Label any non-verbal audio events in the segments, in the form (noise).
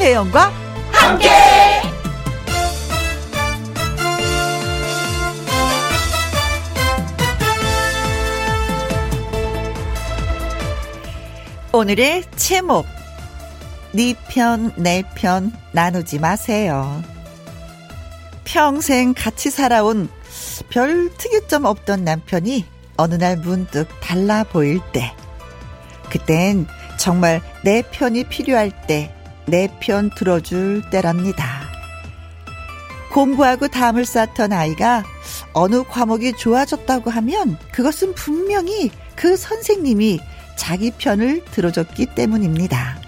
김혜영과 함께. 오늘의 제목 네 편 내 편 나누지 마세요. 평생 같이 살아온 별 특이점 없던 남편이 어느 날 문득 달라 보일 때 그땐 정말 내 편이 필요할 때 내 편 들어줄 때랍니다. 공부하고 담을 쌓던 아이가 어느 과목이 좋아졌다고 하면 그것은 분명히 그 선생님이 자기 편을 들어줬기 때문입니다.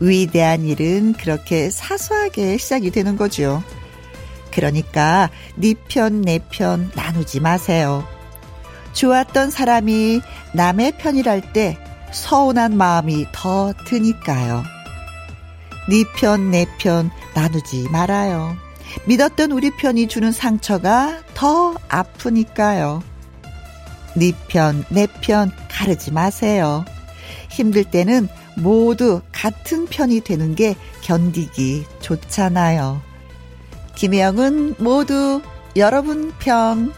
위대한 일은 그렇게 사소하게 시작이 되는 거죠. 그러니까 네 편, 내 편 나누지 마세요. 좋았던 사람이 남의 편이랄 때 서운한 마음이 더 드니까요. 네 편, 내 편 나누지 말아요. 믿었던 우리 편이 주는 상처가 더 아프니까요. 네 편, 내 편 가르지 마세요. 힘들 때는 모두 같은 편이 되는 게 견디기 좋잖아요. 김혜영은 모두 여러분 편.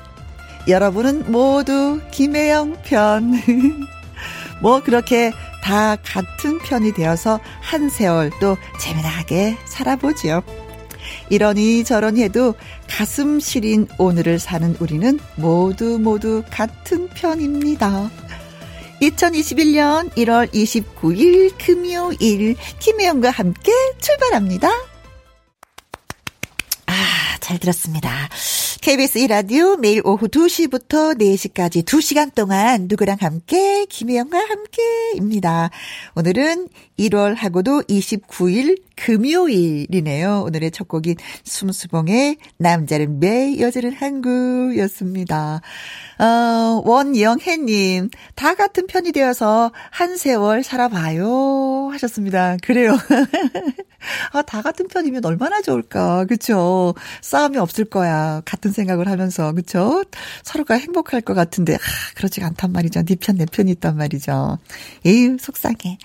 여러분은 모두 김혜영 편. (laughs) 뭐 그렇게 다 같은 편이 되어서 한 세월 또 재미나게 살아보지요. 이러니 저러니 해도 가슴 시린 오늘을 사는 우리는 모두 모두 같은 편입니다. 2021년 1월 29일 금요일 김혜영과 함께 출발합니다. 아, 잘 들었습니다. KBS 1라디오 매일 오후 2시부터 4시까지 2시간 동안 누구랑 함께 김혜영과 함께입니다. 오늘은 1월하고도 29일 금요일이네요. 오늘의 첫 곡인 숨수봉의 남자는 매 여자는 한국이었습니다. 어, 원영혜님, 다 같은 편이 되어서 한 세월 살아봐요. 하셨습니다. 그래요. (laughs) 아, 다 같은 편이면 얼마나 좋을까. 그쵸? 싸움이 없을 거야. 같은 생각을 하면서. 그쵸? 서로가 행복할 것 같은데, 아, 그렇지가 않단 말이죠. 네 편, 내 편이 있단 말이죠. 에휴, 속상해.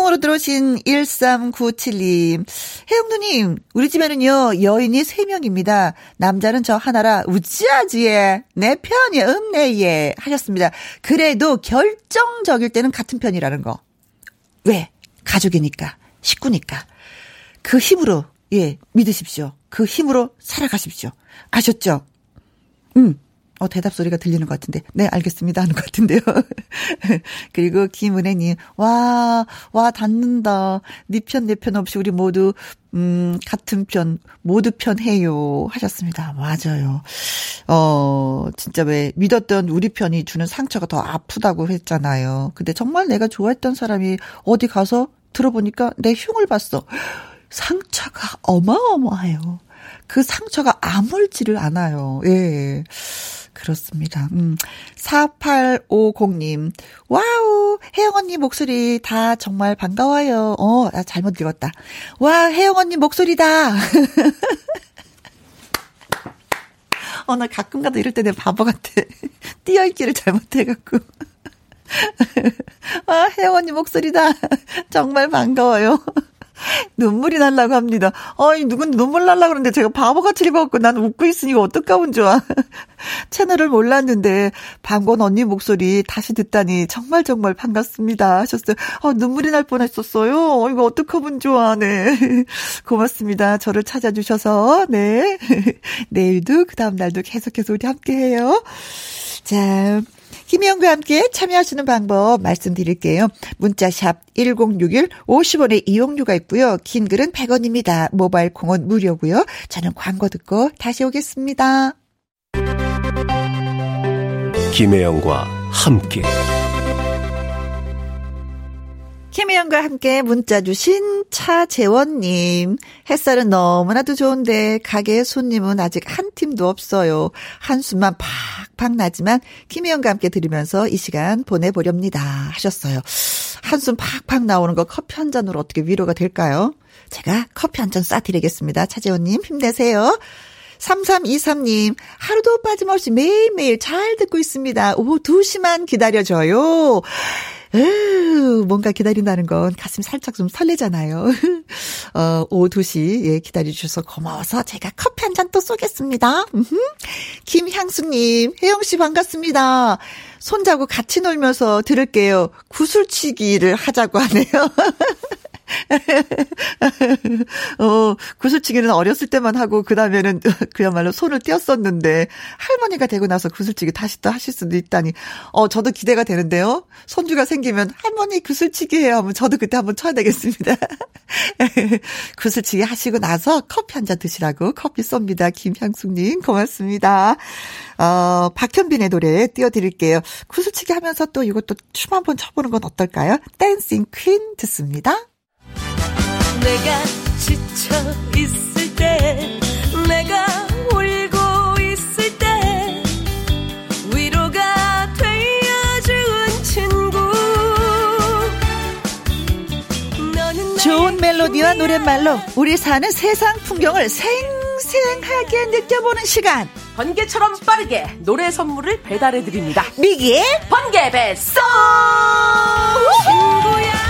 콩으로 들어오신 1397님. 혜영누님, 우리 집에는요, 여인이 3명입니다. 남자는 저 하나라, 우찌아지에, 내 편이 음내예. 하셨습니다. 그래도 결정적일 때는 같은 편이라는 거. 왜? 가족이니까, 식구니까. 그 힘으로, 예, 믿으십시오. 그 힘으로 살아가십시오. 아셨죠? 음. 어, 대답 소리가 들리는 것 같은데. 네, 알겠습니다. 하는 것 같은데요. (laughs) 그리고 김은혜님, 와, 와, 닿는다. 네 편, 내 편 없이 우리 모두, 음, 같은 편, 모두 편 해요. 하셨습니다. 맞아요. 어, 진짜 왜 믿었던 우리 편이 주는 상처가 더 아프다고 했잖아요. 근데 정말 내가 좋아했던 사람이 어디 가서 들어보니까 내 흉을 봤어. 상처가 어마어마해요. 그 상처가 아물지를 않아요. 예. 그렇습니다. 음, 4850님. 와우, 혜영 언니 목소리 다 정말 반가워요. 어, 나 잘못 읽었다. 와, 혜영 언니 목소리다. (laughs) 어, 나 가끔 가다 이럴 때 내 바보 같아. (laughs) 띄어읽기를 잘못해갖고. (laughs) 와, 혜영 언니 목소리다. 정말 반가워요. 눈물이 날라고 합니다. 어이, 누군 눈물 날라 그러는데 제가 바보같이 읽어갖고 나는 웃고 있으니까 어떡하면 좋아. (laughs) 채널을 몰랐는데, 방권 언니 목소리 다시 듣다니 정말 정말 반갑습니다. 하셨어요. 어, 눈물이 날 뻔 했었어요. 어, 이거 어떡하면 좋아. 네. (laughs) 고맙습니다. 저를 찾아주셔서, 네. (laughs) 내일도 그 다음날도 계속해서 우리 함께 해요. 자, 김희영과 함께 참여하시는 방법 말씀드릴게요. 문자샵 1061 50원의 이용료가 있고요. 긴 글은 100원입니다. 모바일 콩은 무료고요. 저는 광고 듣고 다시 오겠습니다. 김혜영과 함께 김혜영과 함께 문자 주신 차재원님. 햇살은 너무나도 좋은데 가게 손님은 아직 한 팀도 없어요. 한숨만 팍 팍 나지만 김혜영과 함께 들으면서 이 시간 보내보렵니다. 하셨어요. 한숨 팍팍 나오는 거 커피 한 잔으로 어떻게 위로가 될까요? 제가 커피 한잔 쏴드리겠습니다. 차재원님 힘내세요. 3323님, 하루도 빠짐없이 매일매일 잘 듣고 있습니다. 오후 2시만 기다려줘요. 으, 뭔가 기다린다는 건 가슴 살짝 좀 설레잖아요. (laughs) 어, 오후 2시, 예, 기다려주셔서 고마워서 제가 커피 한 잔 또 쏘겠습니다. 음흠. 김향수님, 혜영씨 반갑습니다. 손자고 같이 놀면서 들을게요. 구슬치기를 하자고 하네요. (laughs) (laughs) 어, 구슬치기는 어렸을 때만 하고, 그 다음에는 (laughs) 그야말로 손을 떼었었는데, 할머니가 되고 나서 구슬치기 다시 또 하실 수도 있다니. 어, 저도 기대가 되는데요. 손주가 생기면, 할머니 구슬치기 해요 하면 저도 그때 한번 쳐야 되겠습니다. (laughs) 구슬치기 하시고 나서 커피 한 잔 드시라고 커피 쏩니다. 김향숙님, 고맙습니다. 어, 박현빈의 노래 띄워드릴게요. 구슬치기 하면서 또 이것도 춤 한번 춰보는 건 어떨까요? 댄싱 퀸 듣습니다. 내가 지쳐 있을 때 내가 울고 있을 때 위로가 되어준 친구. 좋은 멜로디와 노랫말로 우리 사는 세상 풍경을 생생하게 느껴보는 시간. 번개처럼 빠르게 노래 선물을 배달해 드립니다. 미기의 번개 배송! 친구야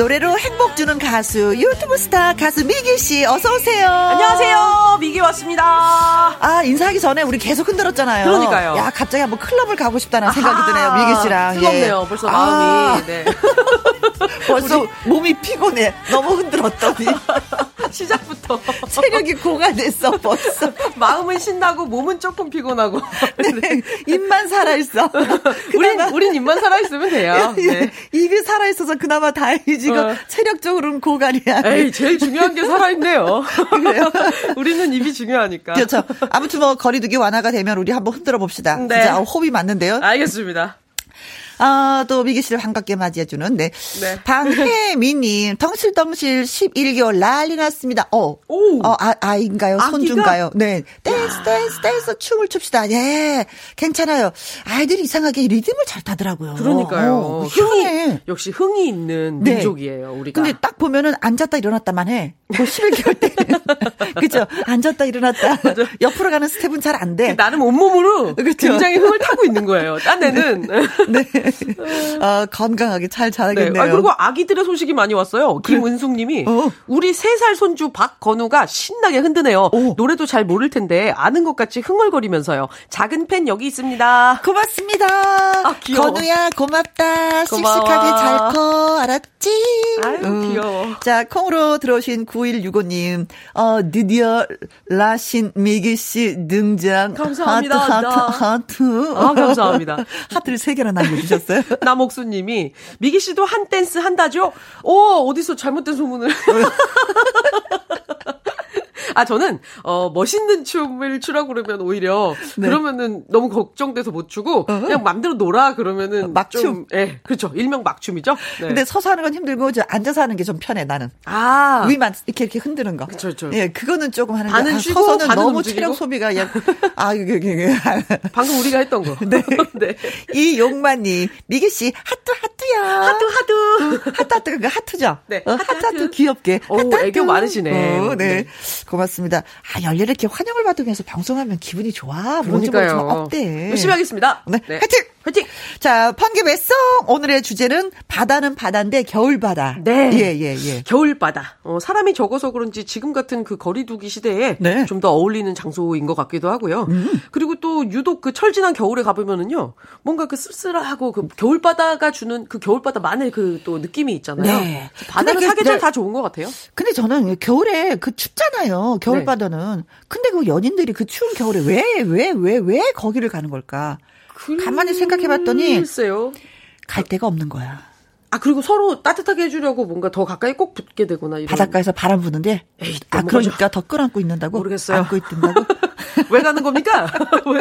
노래로 행복 주는 가수 유튜브 스타 가수 미기 씨 어서 오세요. 안녕하세요. 미기 왔습니다. 아 인사하기 전에 우리 계속 흔들었잖아요. 그러니까요. 야 갑자기 한번 클럽을 가고 싶다는 생각이 드네요. 미기 씨랑. 뜨겁네요. 예. 벌써 마음이. 아, 네. (laughs) 벌써 몸이 피곤해. 너무 흔들었더니. (laughs) 시작부터 (laughs) 체력이 고갈됐어 벌써. 마음은 신나고 몸은 조금 피곤하고. 네. 입만 살아 있어. 우린 우린 입만 살아 있으면 돼요. 네. 입이 살아 있어서 그나마 다행이지. 어. 체력적으로는 고갈이야. 에이 제일 중요한 게 살아 있네요. (laughs) 그래요? (laughs) 우리는 입이 중요하니까. 그렇죠. 아무튼 뭐 거리두기 완화가 되면 우리 한번 흔들어 봅시다. 네. 진짜 호흡이 맞는데요. 알겠습니다. 아, 또 미기 씨를 반갑게 맞이해주는, 네. 네. 방혜미님, 덩실덩실 11개월 난리 났습니다. 어. 오. 어, 아, 아인가요? 손주인가요? 네. 댄스, 댄스, 댄스, 춤을 춥시다. 예. 괜찮아요. 아이들이 이상하게 리듬을 잘 타더라고요. 그러니까요. 어, 흥이, 희한해. 역시 흥이 있는 네. 민족이에요, 우리가. 근데 딱 보면은 앉았다 일어났다만 해. 그 11개월 때는. 그죠? 앉았다 일어났다. 옆으로 가는 스텝은 잘 안 돼. 나름 온몸으로 그쵸? 굉장히 흥을 타고 있는 거예요. 딴 애는. (laughs) 네. 어, 건강하게 잘 자라겠네요. 네. 아, 그리고 아기들의 소식이 많이 왔어요. 김은숙 님이 어. 우리 3살 손주 박건우가 신나게 흔드네요. 오. 노래도 잘 모를 텐데 아는 것 같이 흥얼거리면서요. 작은 팬 여기 있습니다. 고맙습니다. 아, 귀여워. 건우야, 고맙다. 고마워. 씩씩하게 잘 커. 알았지? 아유, 귀여워. 자, 콩으로 들어오신 9165님, 어, 드디어 라신 미기 씨 등장. 감사합니다. 하트, 나. 하트, 하트. 아, 감사합니다. (laughs) 하트를 세 개나 남겨주셨어요. (laughs) 남옥수 님이 미기 씨도 한 댄스 한다죠? 오, 어디서 잘못된 소문을. (laughs) 아, 저는, 어, 멋있는 춤을 추라고 그러면 오히려, 네. 그러면은 너무 걱정돼서 못 추고, 그냥 맘대로 놀아, 그러면은. 막춤. 좀, 예, 그렇죠. 일명 막춤이죠. 네. 근데 서서 하는 건 힘들고, 저 앉아서 하는 게 좀 편해, 나는. 아. 위만 이렇게 이렇게 흔드는 거. 그쵸, 그쵸. 예, 그거는 조금 하는데 반은 아, 쉬고, 서서는 반은 너무 움직이고. 체력 소비가 약, 아 이게 이게 (laughs) 방금 우리가 했던 거. 네. (laughs) 네. 이 용만 님 미기 씨 하트 하트야. 하트, 하트. 하트 하트 그 하트죠. 네, 어, 하트, 하트, 하트, 하트. 귀엽게. 오, 하트, 하트. 애교 많으시네. 어, 네. 네. 고맙습니다. 아 열렬히 이렇게 환영을 받으면서 방송하면 기분이 좋아. 뭔지 그러니까요. 어때? 열심히 하겠습니다. 네. 화이팅! 화이팅! 자, 번개 배송 오늘의 주제는 바다는 바다인데 겨울 바다. 네. 예, 예, 예. 겨울바다. 어, 사람이 적어서 그런지 지금 같은 그 거리두기 시대에 네. 음. 좀더 어울리는 장소인 것 같기도 하고요. 그리고 또 유독 그 철진한 겨울에 가보면은요, 뭔가 그 씁쓸하고 그 겨울바다가 주는 그 겨울바다만의 그 또 느낌이 있잖아요. 네. 바다는 그- 사계절 네. 다 좋은 것 같아요. 근데 저는 겨울에 그 춥잖아요. 겨울 네. 바다는. 근데 그 연인들이 그 추운 겨울에 왜, 왜, 왜, 왜 거기를 가는 걸까? 가만히 생각해 봤더니 글쎄요. 갈 데가 없는 거야. 아 그리고 서로 따뜻하게 해주려고 뭔가 더 가까이 꼭 붙게 되거나 이런. 바닷가에서 바람 부는데. 에이, 아. 그러니까 더 끌어안고 있는다고? 모르겠어요. 안고 있든다고? (laughs) 왜 가는 겁니까? (laughs) 왜,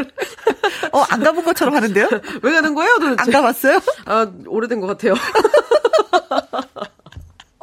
어, 안 가본 것처럼 하는데요? (laughs) 왜 가는 거예요, 도대체? 안 가봤어요? 아 오래된 것 같아요.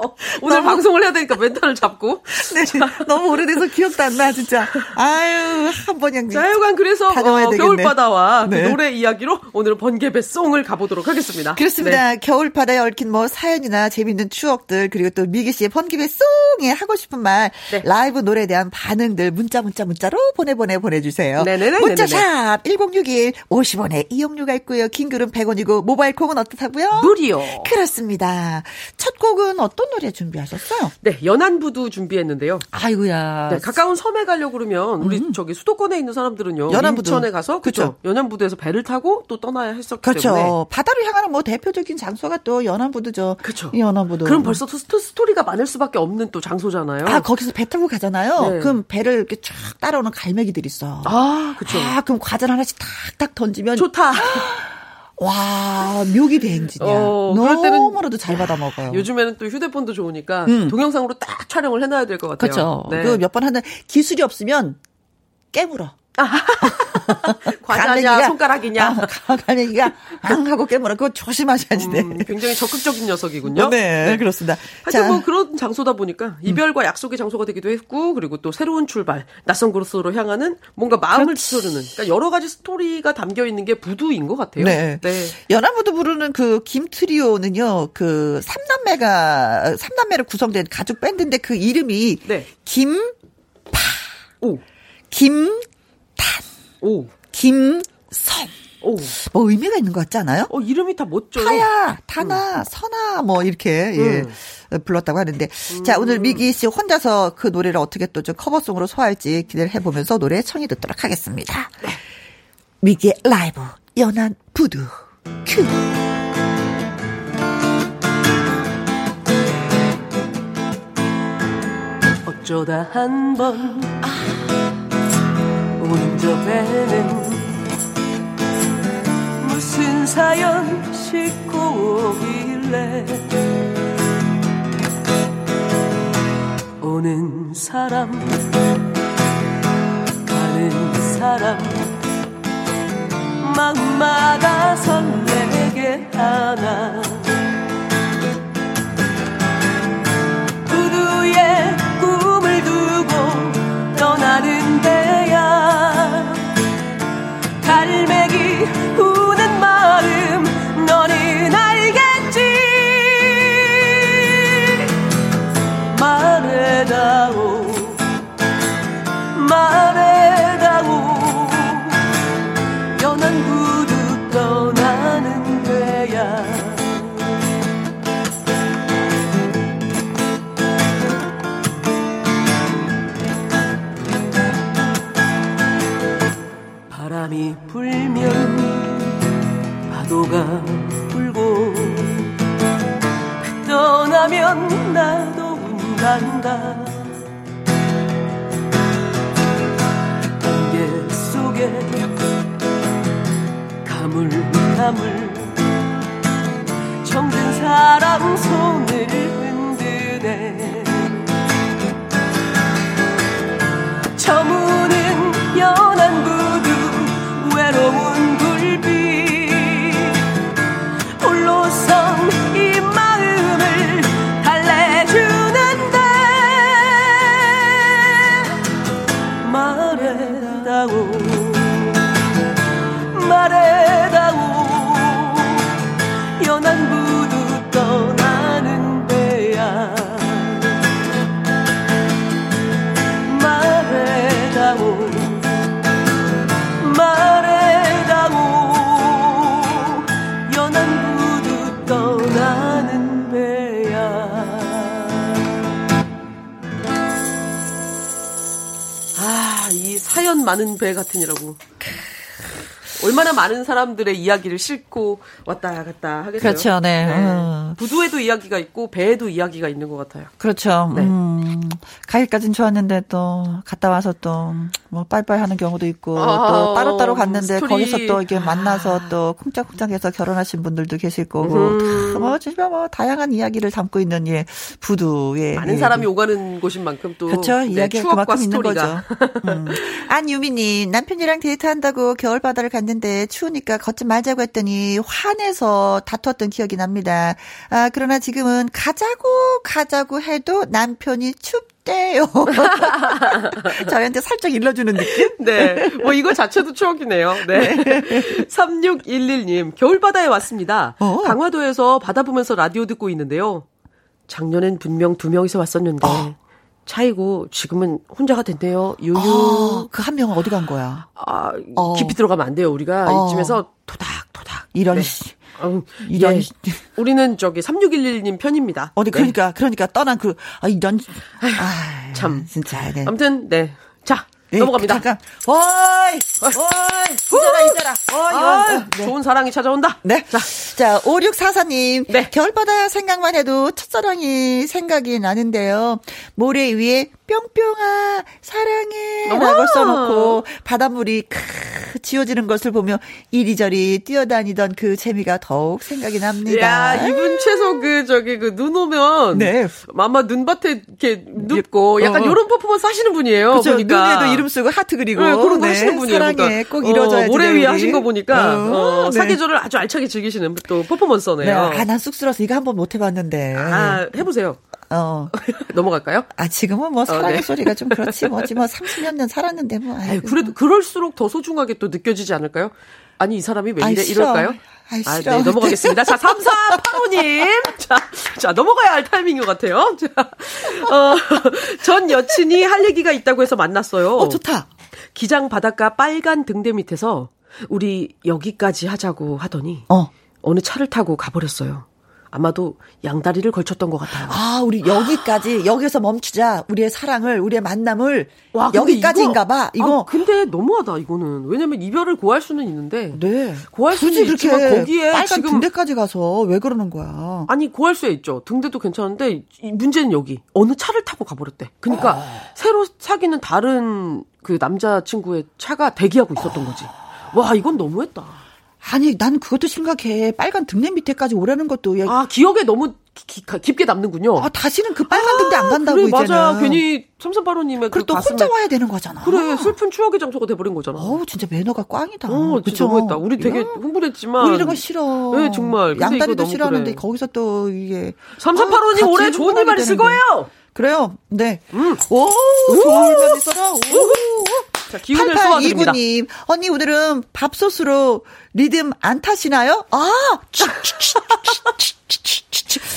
어, (laughs) 오늘 너무, 방송을 해야 되니까 멘탈을 잡고. 네, 너무 오래돼서 기억도 안 나, 진짜. 아유, 한번 그냥. 자, 하여간 그래서 어, 겨울바다와 그 네. 그 노래 이야기로 오늘 번개배송을 가보도록 하겠습니다. 그렇습니다. 네. 겨울바다에 얽힌 뭐 사연이나 재밌는 추억들, 그리고 또 미기 씨의 번개배송에 하고 싶은 말, 네. 라이브 노래에 대한 반응들 문자, 문자, 문자로 보내보내 보내주세요. 네네네. 문자샵 1061 50원에 이용료가 있고요. 긴 글은 100원이고, 모바일 콩은 어떻다고요? 무리요. 그렇습니다. 첫 곡은 어떤 노래 준비하셨어요? 네, 연안부두 준비했는데요. 아이고야. 네, 가까운 섬에 가려고 그러면 우리 음. 저기 수도권에 있는 사람들은요. 연안부두. 인천에 가서 그렇죠. 연안부두에서 배를 타고 또 떠나야 했었기 그렇죠. 때문에. 바다로 향하는 뭐 대표적인 장소가 또 연안부두죠. 그렇죠. 연안부두. 그럼 벌써 스토리가 많을 수밖에 없는 또 장소잖아요. 아, 거기서 배 타고 가잖아요. 네. 그럼 배를 이렇게 쫙 따라오는 갈매기들이 있어. 아, 그렇죠. 아, 그럼 과자 하나씩 탁탁 던지면 좋다. 와, 묘기 대행진이야. 어, 너무나도 잘 받아 먹어요. 요즘에는 또 휴대폰도 좋으니까 음. 동영상으로 딱 촬영을 해놔야 될 것 같아요. 그렇죠. 네. 그몇 번 하는 기술이 없으면 깨물어. (laughs) 과자냐 손가락이냐 아, 갈매기가 앙 하고 깨물어 그거 조심하셔야지 돼. 음, 굉장히 적극적인 녀석이군요. 네, 네. 그렇습니다. 하여튼 뭐 그런 장소다 보니까 이별과 음. 약속의 장소가 되기도 했고 그리고 또 새로운 출발 낯선 곳으로 향하는 뭔가 마음을 치르는 그러니까 여러 가지 스토리가 담겨 있는 게 부두인 것 같아요. 네. 네. 연안부두 부르는 그 김트리오는요 그 삼남매가 삼남매로 구성된 가족 밴드인데 그 이름이 네. 김파 오. 김 탄. 오. 김섬. 오. 뭐 의미가 있는 것 같지 않아요? 어, 이름이 다 멋져요. 타야, 타나, 음. 선아, 뭐, 이렇게, 예, 음. 불렀다고 하는데. 음. 자, 오늘 미기 씨 혼자서 그 노래를 어떻게 또 좀 cover song으로 소화할지 기대를 해보면서 노래 청해 듣도록 하겠습니다. 네. 미기의 라이브, 연안 부두, 큐. 어쩌다 한 번 아. 오는 저 배는 무슨 사연 싣고 오길래 오는 사람 가는 사람 마음마다 설레게 하나. 구두에 가물가물 정든 사람 손 이 사연 많은 배 같으니라고. 얼마나 많은 사람들의 이야기를 싣고 왔다 갔다 하겠어요. 그렇죠, 네. 네. 음. 부두에도 이야기가 있고 배에도 이야기가 있는 것 같아요. 그렇죠. 네. 음, 가기까진 좋았는데 또 갔다 와서 또뭐 빠이빠이 하는 경우도 있고 아, 또 따로따로 갔는데 스토리. 거기서 또 이게 만나서 아. 또 쿵짝쿵짝해서 결혼하신 분들도 계실 거고 음. 뭐 진짜 뭐 다양한 이야기를 담고 있는 예 부두에 많은 예. 사람이 오가는 곳인 만큼 또 그렇죠. 네, 이야기가 그만큼 스토리가. 있는 거죠. 음. (laughs) 안유미님 남편이랑 데이트한다고 겨울 바다를 갔는데 했는데 추우니까 걷지 말자고 했더니 화내서 다퉜던 기억이 납니다. 아, 그러나 지금은 가자고 가자고 해도 남편이 춥대요. (laughs) 저희한테 살짝 일러주는 느낌? 네. 뭐 이거 자체도 추억이네요. 네. 3611님, 겨울바다에 왔습니다. 어. 강화도에서 바다 보면서 라디오 듣고 있는데요. 작년엔 분명 두 명이서 왔었는데, 차이고 지금은 혼자가 됐네요. 유유. 어, 그한 명은 어디 간 거야? 아, 어. 깊이 들어가면 안 돼요. 우리가 어. 이쯤에서 토닥토닥. 이런 네. 씨. 아우, 이런 예. 씨. (laughs) 우리는 저기 3611님 편입니다. 어디 네. 그러니까 그러니까 떠난 그 아, 이런 아, 참. 진짜 네. 아무튼 네. 자, 네, 넘어갑니다. 잠깐. 어이, 어이, 이자라, 이자라. 어이, 아. 네. 좋은 사랑이 찾아온다. 네. 자, 자, 5644님. 네. 겨울바다 생각만 해도 첫사랑이 생각이 나는데요. 모래 위에 뿅뿅아, 사랑해. 라고 어머. 써놓고 바닷물이 크, 지워지는 것을 보며 이리저리 뛰어다니던 그 재미가 더욱 생각이 납니다. 야, 이분 최소 그, 저기, 그, 눈 오면. 네. 아마 눈밭에 이렇게 눕고, 약간 어. 요런 퍼포먼스 하시는 분이에요. 그죠. 보니까. 눈에도 이름 쓰고 하트 그리고. 네, 그런 거 네, 하시는 분이에요. 사랑해. 그러니까. 꼭 이뤄져야지. 어, 모래 우리. 위에 하신 거 보니까, 어, 어, 네. 사계절을 아주 알차게 즐기시는 또 네. 퍼포먼서네요. 아, 난 쑥스러워서 이거 한번 못 해봤는데. 아, 해보세요. 어. (laughs) 넘어갈까요? 아, 지금은 뭐 사랑의 네. 소리가 좀 그렇지 뭐지 뭐 30몇 년 살았는데 뭐. 아이고. 그래도, 그럴수록 더 소중하게 또 느껴지지 않을까요? 아니, 이 사람이 왜 아이, 이래, 싫어. 이럴까요? 아이, 아. 네, 넘어가겠습니다. 자, 3485님. 자, 자, 넘어가야 할 타이밍인 것 같아요. 자, 어, 전 여친이 할 얘기가 있다고 해서 만났어요. 어, 좋다. 기장 바닷가 빨간 등대 밑에서 우리 여기까지 하자고 하더니 어. 어느 차를 타고 가버렸어요. 아마도 양다리를 걸쳤던 것 같아요. 아, 우리 여기까지, 여기서 멈추자. 우리의 사랑을, 우리의 만남을. 와, 여기까지인가 봐. 이거. 아, 근데 너무하다 이거는. 왜냐면 이별을 고할 수는 있는데. 네. 고할 수는 굳이 있지만 그렇게 거기에 빨간 지금 등대까지 가서 왜 그러는 거야? 아니 고할 수야 있죠. 등대도 괜찮은데 이 문제는 여기 어느 차를 타고 가버렸대. 그러니까 아. 새로 사귀는 다른 그 남자 친구의 차가 대기하고 있었던 거지. 와 이건 너무했다. 아니, 난 그것도 심각해. 빨간 등대 밑에까지 오라는 것도. 야, 아 기억에 너무 기- 기- 깊게 남는군요. 아, 다시는 그 빨간 등대 안 간다고 그래, 이제는. 맞아. 괜히 삼삼八5님의 그 그리고 또 가슴에 혼자 와야 되는 거잖아. 그래 슬픈 추억의 장소가 돼버린 거잖아. 어우, 진짜 매너가 꽝이다. 어, 진짜? 너무했다. 우리 되게 야, 흥분했지만. 우리 이런 거 싫어. 네, 정말. 양다리도 싫어하는데 그래. 거기서 또 이게. 삼삼팔오님 아, 올해 좋은 일만 있을 거예요. 그래요. 네. 음. 오, 좋은 일만 있어라. 오. 자, 기운을 쏘아드립니다. 8829님, 언니 오늘은 밥솥으로 리듬 안 타시나요? 아! (laughs)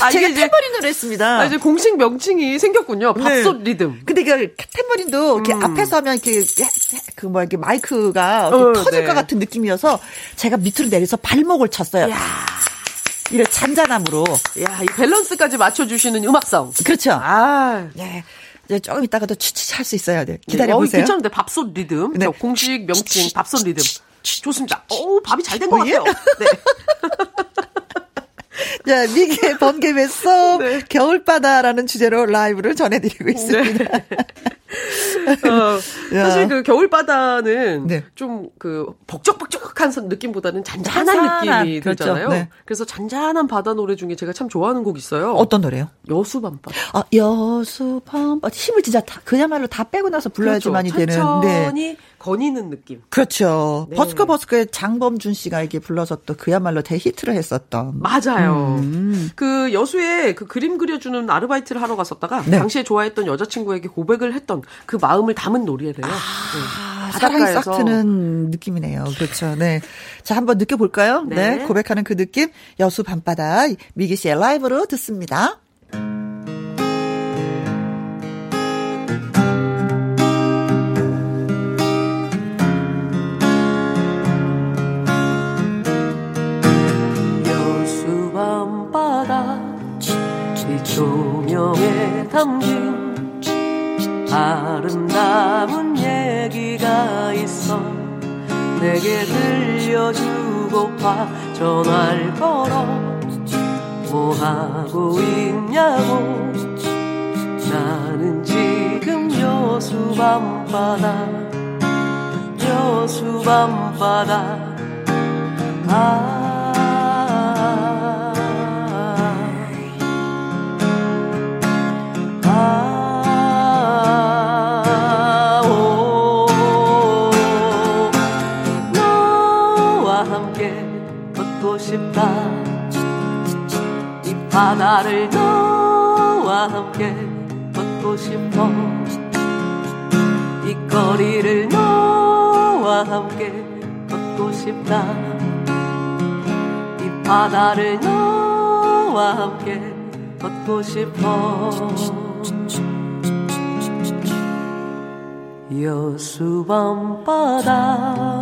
아, 제가 이게 이제- 탬버린으로 했습니다. 아, 이제 공식 명칭이 생겼군요. 네. 밥솥 리듬. 근데 그 탬버린도 이렇게 음. 앞에서 하면 이렇게 그 뭐 이렇게 마이크가 이렇게 어, 터질 네. 것 같은 느낌이어서 제가 밑으로 내려서 발목을 쳤어요. 야, 이래 잔잔함으로. 야, 이 밸런스까지 맞춰주시는 음악성. 그렇죠. 아, 네. 이제 조금 있다가도 추치 할수 있어야 돼. 기다려 어, 보세요. 괜찮은데 밥솥 리듬. 네. 저 공식 명칭 밥솥 리듬. 좋습니다. 오, 밥이 잘 된것 어, 예? 같아요. 네. (laughs) 자, 미개 번개의 속 네. 겨울바다라는 주제로 라이브를 전해드리고 있습니다. (laughs) (laughs) 어, 야. 사실 그 겨울바다는 네. 좀그 벅적벅적한 선- 느낌보다는 잔잔한 느낌이 그렇죠. 들잖아요. 네. 그래서 잔잔한 바다 노래 중에 제가 참 좋아하는 곡 있어요. 어떤 노래요? 여수밤바다. 아, 여수 밤바 힘을 진짜 다, 그야말로 다 빼고 나서 불러야지만이 그렇죠. 되는. 네. 천천히 거니는 느낌. 그렇죠. 네. 버스커 버스커의 장범준 씨가 이게 불러서 또 그야말로 대히트를 했었던. 맞아요. 음. 그 여수에 그 그림 그려주는 아르바이트를 하러 갔었다가 네. 당시에 좋아했던 여자친구에게 고백을 했던 그 마음을 담은 노래래요. 아, 네. 사랑이 싹. 트는 느낌이네요. 그렇죠. 네. 자, 한번 느껴볼까요? 네. 네. 고백하는 그 느낌. 여수 밤바다. 미기 씨의 라이브로 듣습니다. 밤 이 바다를 너와 함께 걷고 싶어. 여수 밤바다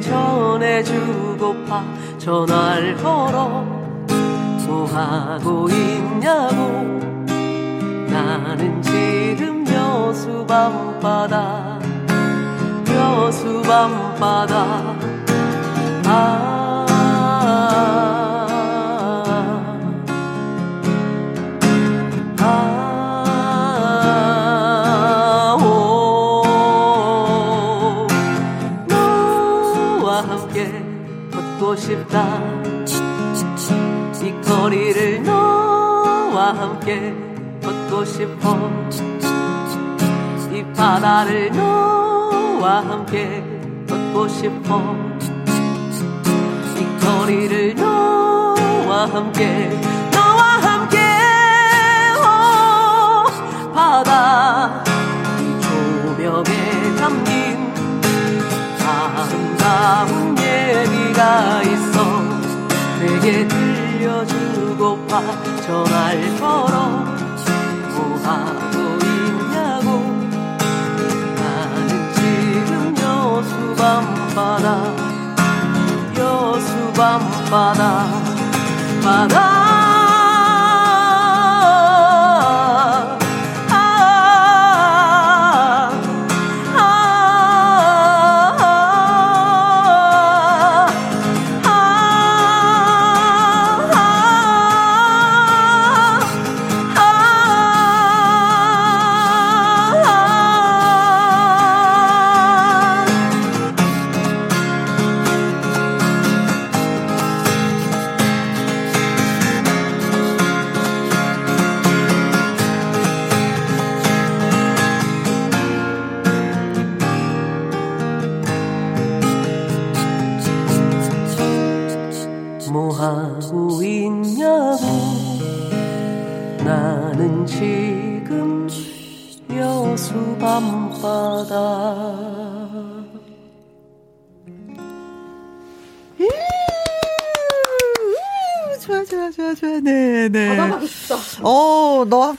전해주고파 전화를 걸어 뭐 하고 있냐고. 나는 지금 여수 밤바다 여수 밤바다. 아, 함께 걷고 싶어. 이 바다를 너와 함께 걷고 싶어. 이 거리를 너와 함께 너와 함께. 오 바다 이 조명에 담긴 아름다운 얘기가 있어. 내게 들 려주고파. 전화를 걸어 뭐 하고 있냐고. 나는 지금 여수 밤바다. 여수 밤바다. 바다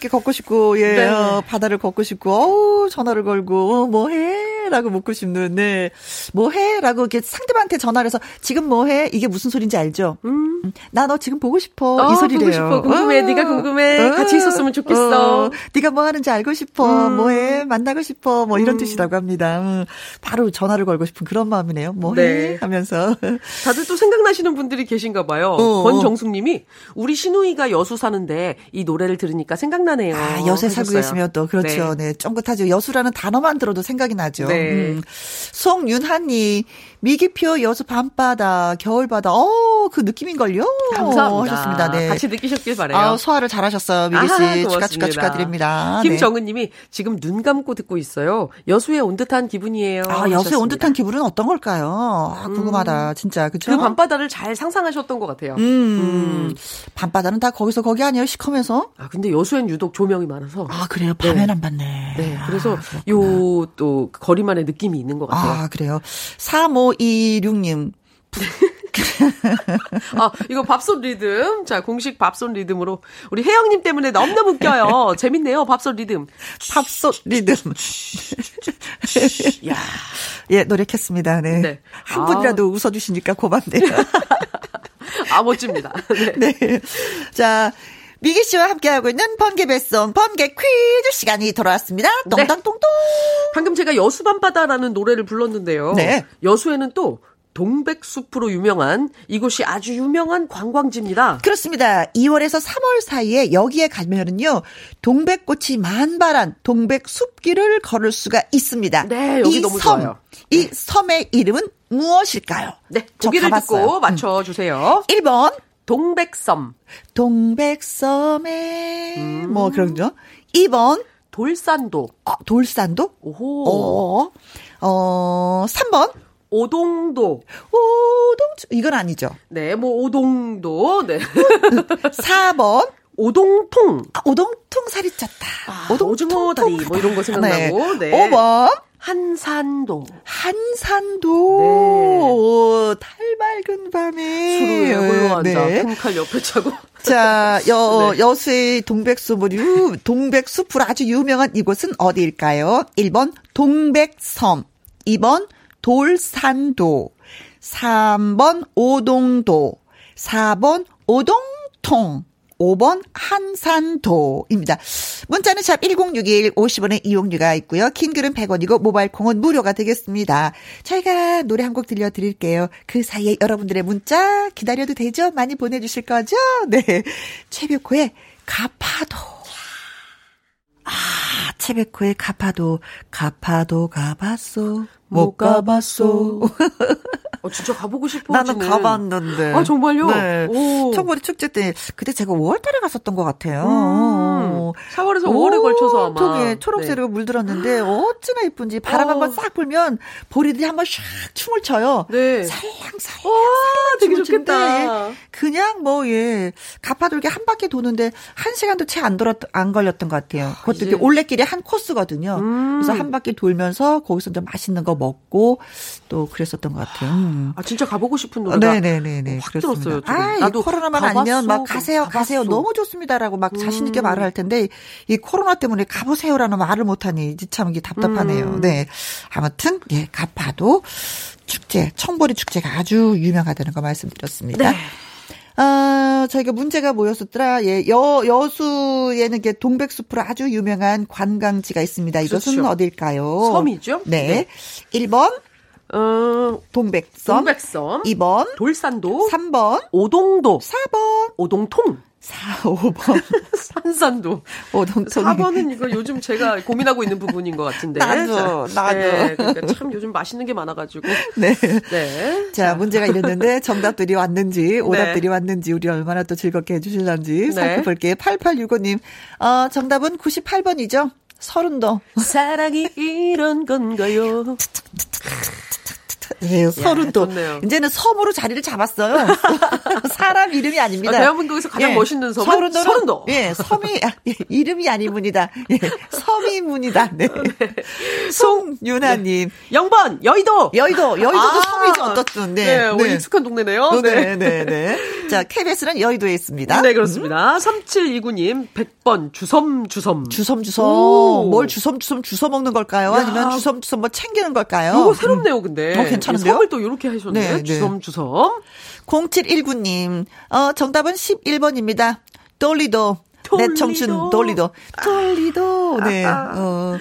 걷고 싶고, 예, 네. 어, 바다를 걷고 싶고, 어우, 전화를 걸고, 어, 뭐 해? 라고 묻고 싶는, 네. 뭐 해? 라고 이렇게 상대방한테 전화를 해서, 지금 뭐 해? 이게 무슨 소린지 알죠? 음. 나 너 지금 보고 싶어. 어, 이 소리래요. 보고 싶어. 궁금해. 네가 궁금해. 같이 있었으면 좋겠어. 어, 네가 뭐 하는지 알고 싶어. 음. 뭐 해? 만나고 싶어. 뭐 이런 음. 뜻이라고 합니다. 음, 바로 전화를 걸고 싶은 그런 마음이네요. 뭐 네. 해? 하면서. (laughs) 다들 또 생각나시는 분들이 계신가 봐요. 어. 권정숙 님이 우리 신우이가 여수 사는데 이 노래를 들으니까 생각나네요. 아, 여수에 살고 하셨어요. 계시면 또 그렇죠. 네. 쫑긋하죠. 여수라는 단어만 들어도 생각이 나죠. 네. 음. 송윤하님, 미기표 여수 밤바다, 겨울바다, 어, 그 느낌인걸요? 감사합니다. 하셨습니다. 네. 같이 느끼셨길 바래요. 아, 소화를 잘하셨어요, 미기 씨. 아하, 축하, 축하. 축하드립니다. 네. 김정은 님이 지금 눈 감고 듣고 있어요. 여수에 온 듯한 기분이에요. 아, 여수에 온 하셨습니다. 듯한 기분은 어떤 걸까요? 아, 궁금하다. 진짜. 그쵸? 그 밤바다를 잘 상상하셨던 것 같아요. 음, 밤바다는 다 거기서 거기 아니에요? 시커면서? 아 근데 여수엔 유독 조명이 많아서. 아, 그래요? 밤엔 안 봤네. 네, 아, 그래서 그렇구나. 요또 거리만의 느낌이 있는 것 같아요. 아, 그래요. 3526님. 아, 이거 밥솥 리듬. 자, 공식 밥솥 리듬으로. 우리 혜영님 때문에 너무너무 웃겨요. 재밌네요, 밥솥 리듬. 팝솥 리듬. 야 예, 노력했습니다. 네. 네. 한 아. 분이라도 웃어주시니까 고맙네요. (laughs) 아, 멋집니다. 네. 네. 자, 미기 씨와 함께하고 있는 번개 배송, 번개 퀴즈 시간이 돌아왔습니다. 네. 똥땅똥똥. 방금 제가 여수 밤바다라는 노래를 불렀는데요. 네. 여수에는 또 동백숲으로 유명한 이곳이 아주 유명한 관광지입니다. 그렇습니다. 2월에서 3월 사이에 여기에 가면은요, 동백꽃이 만발한 동백 숲길을 걸을 수가 있습니다. 네, 여기 이 너무 섬, 좋아요. 이 섬의 이름은 무엇일까요? 네, 저 보기를. 듣고 맞춰주세요. 1번, 동백섬, 동백섬에, 뭐, 그런 거. 2번, 돌산도, 어, 돌산도? 오호, 어, 어, 3번, 오동도, 오동주, 이건 아니죠. 네, 뭐 오동도, 네, 4번, 오동통, 아, 오동통 살이 쪘다. 아, 오징어 다리 뭐 이런 거 생각나고, 네. 5번, 한산도, 한산도, 달 맑은 밤에. 수루에 홀로 앉아 네. 큰칼 옆에 차고. 자, 여, (laughs) 네. 여수의 동백숲을, 유, 동백숲으로 아주 유명한 이곳은 어디일까요? 1번, 동백섬. 2번, 돌산도. 3번, 오동도. 4번, 오동통. 5번 한산도입니다. 문자는 샵 1061, 50원의 이용료가 있고요. 킹글은 100원이고 모바일 콩은 무료가 되겠습니다. 저희가 노래 한 곡 들려드릴게요. 그 사이에 여러분들의 문자 기다려도 되죠? 많이 보내주실 거죠? 네. 최백호의 가파도. 아, 최백호의 가파도. 가파도 가봤소. 못 가봤소. (laughs) 어, 진짜 가보고 싶어. 나는 가봤는데. 아, 정말요? 네. 오. 청보리 축제 때, 그때 제가 5월달에 갔었던 것 같아요. 음, 4월에서 5월에 걸쳐서 아마. 온통에 초록색으로 물들었는데, 어찌나 이쁜지, 바람 어. 한번 싹 불면, 보리들이 한번 샥 춤을 춰요. 네. 살랑 살랑. 와, 되게 좋겠다. 예, 그냥 뭐, 예, 가파돌게 한 바퀴 도는데, 한 시간도 채 안 돌았, 안 걸렸던 것 같아요. 그것도 이제- 올레길이 한 코스거든요. 음. 그래서 한 바퀴 돌면서, 거기서 좀 맛있는 거 먹고, 또 그랬었던 것 같아요. 음. 아, 진짜 가보고 싶은 노래가. 네네네네. 확 들었어요, 지금. 아, 이 나도 코로나만 가봤어, 아니면 막 가세요, 가봤어. 가세요. 너무 좋습니다라고 막 자신 있게 음. 말을 할 텐데, 이 코로나 때문에 가보세요라는 말을 못하니, 참 이게 답답하네요. 음. 네. 아무튼, 예, 가파도 축제, 청보리 축제가 아주 유명하다는 거 말씀드렸습니다. 네. 아, 저희가 문제가 뭐였었더라? 예, 여, 여수에는 이게 동백숲으로 아주 유명한 관광지가 있습니다. 이것은 그렇죠. 어딜까요? 섬이죠? 네. 1번, 어, 동백섬. 동백섬. 2번, 돌산도. 3번, 오동도. 4번, 오동통. 4, 5번, (laughs) 산산도. 오동통. 4번은 이거 요즘 제가 고민하고 있는 부분인 것 같은데. 나도, 자, 나도. 네, 그러니까 참 요즘 맛있는 게 많아가지고. 네. 네. 자, 문제가 이랬는데 정답들이 왔는지, 오답들이 네. 왔는지, 우리 얼마나 또 즐겁게 해주실런지 네. 살펴볼게요. 8865님, 어, 정답은 98번이죠? 서른도. 사랑이 이런 건가요? (laughs) 네, 서른도. 좋네요. 이제는 섬으로 자리를 잡았어요. (laughs) 사람 이름이 아닙니다. 아, 대한민국에서 가장 멋있는 섬은 서른도는, 서른도. 예, 섬이, 아, 예, 이름이 아니문이다. 예, 섬이문이다. 네. (laughs) 송윤아님. 0번, 여의도! 여의도, 여의도도 아, 섬이죠, 어떻든. 네. 네, 뭐 익숙한 동네네요. 어, 네, 네, 네. 자, KBS는 여의도에 있습니다. 네, 그렇습니다. 3729님, 100번, 주섬, 주섬. 주섬, 주섬. 오. 뭘 주섬, 주섬, 주섬 먹는 걸까요? 야. 아니면 주섬, 주섬 뭐 챙기는 걸까요? 요거 새롭네요, 근데. 어, 괜찮은데요? 섬을 또 이렇게 하셨네. 네, 네. 주섬, 주섬. 0719님, 어, 정답은 11번입니다. 돌리도. 내. 청춘 돌리도. 돌리도. 네. 어,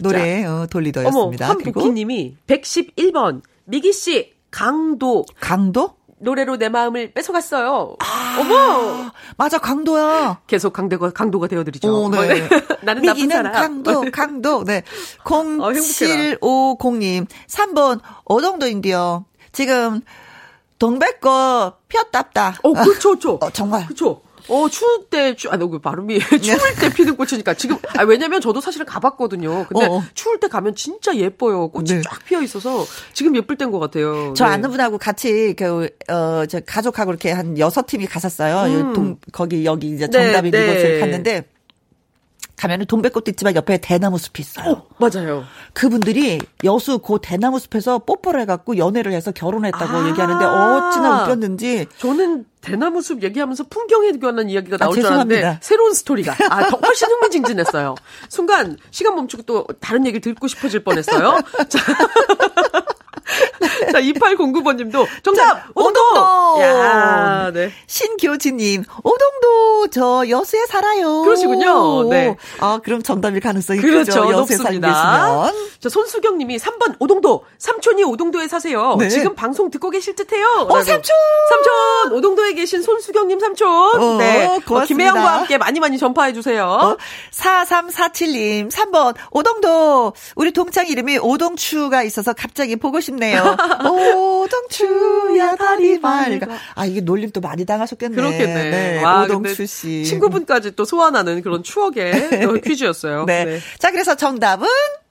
노래, 어, 어머, 돌리도였습니다. 그리고 한복희님이 111번, 미기 씨, 강도. 강도? 노래로 내 마음을 뺏어갔어요. 아. 어머! 맞아, 강도야. 계속 강대가, 강도가 되어드리죠. 어, 네. (laughs) 나는 나쁜 사람. 강도, (laughs) 강도. 네. 어, 행복해라. 0750님. 3번, 오동도인데요. 지금, 동백꽃 폈답다. 어, 그쵸, 그쵸. 어, 정말. 그쵸. 어, 추울 때, 추, 아, 너그 발음이, (laughs) 추울 때 피는 꽃이니까 지금, 아, 왜냐면 저도 사실은 가봤거든요. 근데 어, 어. 추울 때 가면 진짜 예뻐요. 꽃이 네. 쫙 피어 있어서 지금 예쁠 때인 것 같아요. 저 네. 아는 분하고 같이 그, 어, 저 가족하고 이렇게 한 여섯 팀이 갔었어요. 음. 동, 거기, 여기 이제 네, 정답인 네. 이곳을 갔는데, 가면은 동백꽃도 있지만 옆에 대나무 숲이 있어요. 어, 맞아요. 그분들이 여수 그 대나무 숲에서 뽀뽀를 해갖고 연애를 해서 결혼했다고 아. 얘기하는데 어찌나 웃겼는지 저는 대나무 숲 얘기하면서 풍경에 관한 이야기가 나올 아, 줄 알았는데. 새로운 스토리가 아, 더 훨씬 흥미진진했어요. 순간 시간 멈추고 또 다른 얘기를 듣고 싶어질 뻔했어요. 자, (laughs) 자 2809번님도 정답 오동도. 오동도! 야, 네. 신교지님 오동도 저 여수에 살아요. 그러시군요. 네. 아 그럼 정답일 가능성이 그렇죠. 크죠. 여수에 높습니다. 살고 계시면. 저 손수경님이 3번 오동도 삼촌이 오동도에 사세요. 네. 지금 방송 듣고 계실 듯해요. 어 라고. 삼촌. 삼촌 오동도에 계신 손수경님 삼촌. 어, 네. 고맙습니다. 김혜영과 함께 많이 많이 전파해 주세요. 어? 4347님, 3번, 오동도. 우리 동창 이름이 오동추가 있어서 갑자기 보고 싶네요. 오동추야 다리 밝아. 아, 이게 놀림 또 많이 당하셨겠네. 그렇겠네. 네, 와, 오동추 씨. 친구분까지 또 소환하는 그런 추억의 (laughs) 퀴즈였어요. 네. 네. 자, 그래서 정답은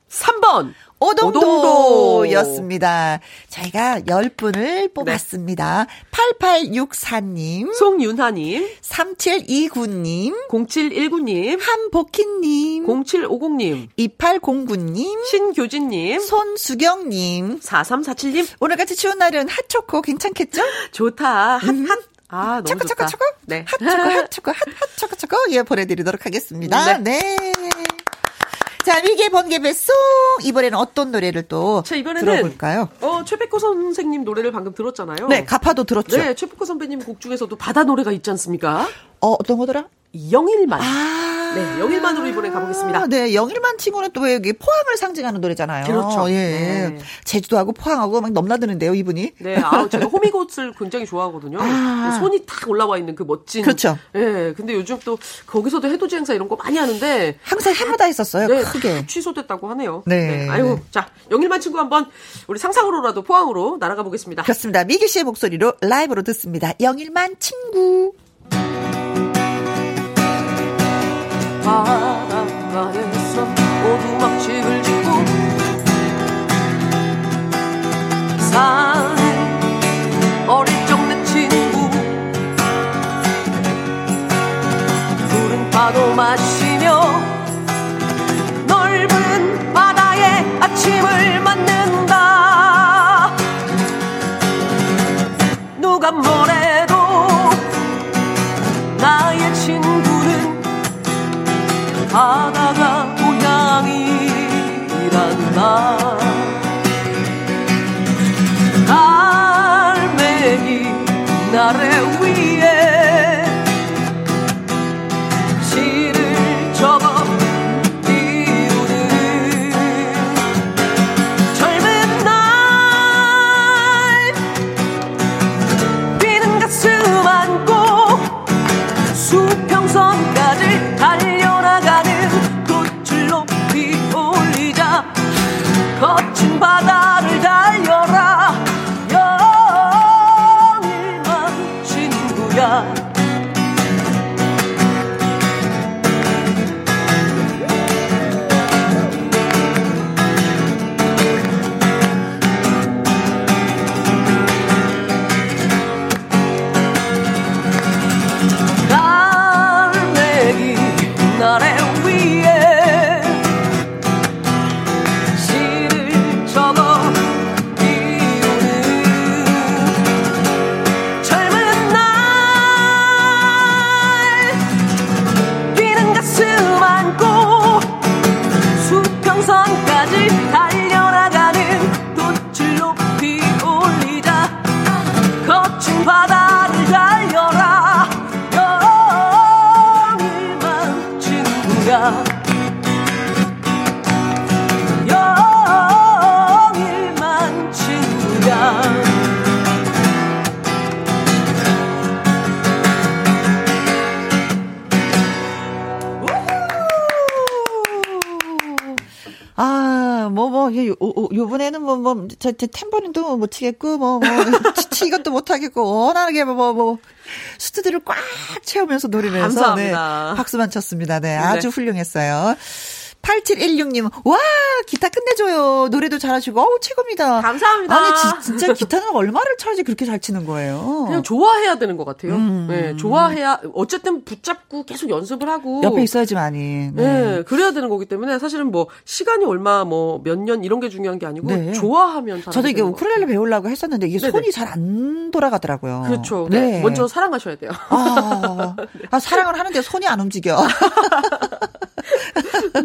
3번. 오동도였습니다. 저희가 10분을 뽑았습니다. 8864님, 송윤하님, 3729님, 0719님, 한복희님, 0750님, 2809님, 신교진님, 손수경님. 4347님, 오늘같이 추운 날은 핫초코 괜찮겠죠? 좋다. 핫, 핫. 아, 너무 초코, 좋다. 초코, 초코. 네. 핫초코, 핫초코, 핫, 핫초코, 초코. 예, 보내드리도록 하겠습니다. 네. 자, 미개 번개 배송. 이번에는 어떤 노래를 또 자, 이번에는 들어볼까요? 어, 최백호 선생님 노래를 방금 들었잖아요. 네, 가파도 들었죠. 네, 최백호 선배님 곡 중에서도 바다 노래가 있지 않습니까? 어, 어떤 거더라? 영일만. 아. 네, 영일만으로 이번에 가보겠습니다. 네, 영일만 친구는 또왜 여기 포항을 상징하는 노래잖아요. 그렇죠. 예. 네. 제주도하고 포항하고 막 넘나드는데요, 이분이. 네, 아우 제가 호미곶을 굉장히 좋아하거든요. 아. 손이 탁 올라와 있는 그 멋진. 그렇죠. 예, 근데 요즘 또 거기서도 해돋이 행사 이런 거 많이 하는데 항상 해마다 했었어요, 네, 크게. 다 취소됐다고 하네요. 네. 아이고, 자 영일만 친구 한번 우리 상상으로라도 포항으로 날아가 보겠습니다. 그렇습니다. 미기 씨의 목소리로 라이브로 듣습니다. 영일만 친구. 바닷가에서 오두막집을 짓고 사는 어릴 적 내 친구. 푸른 파도 마시 거친 요, 요번에는 뭐, 뭐, 저, 저 템버린도 못 치겠고, 뭐, 뭐, (laughs) 치, 치 이것도 못 하겠고, 워낙에 뭐, 뭐, 뭐, 스튜디오를 꽉 채우면서 해서, 감사합니다. 네, 박수만 쳤습니다. 네, 아주 훌륭했어요. 8716님, 와, 기타 끝내줘요. 노래도 잘하시고, 어우, 최고입니다. 감사합니다. 아니, 지- 진짜 기타는 얼마를 쳐야지 그렇게 잘 치는 거예요? 그냥 좋아해야 되는 것 같아요. 음. 네, 좋아해야 어쨌든 붙잡고 계속 연습을 하고 옆에 있어야지 많이. 네. 그래야 되는 거기 때문에 사실은 뭐 시간이 얼마 뭐 몇 년 이런 게 중요한 게 아니고 네. 좋아하면 저도 이게 우쿨렐레 배우려고 했었는데 이게 네네. 손이 잘 안 돌아가더라고요. 그렇죠. 네. 먼저 사랑하셔야 돼요. 아, (laughs) 아, 사랑을 하는데 손이 안 움직여. (laughs)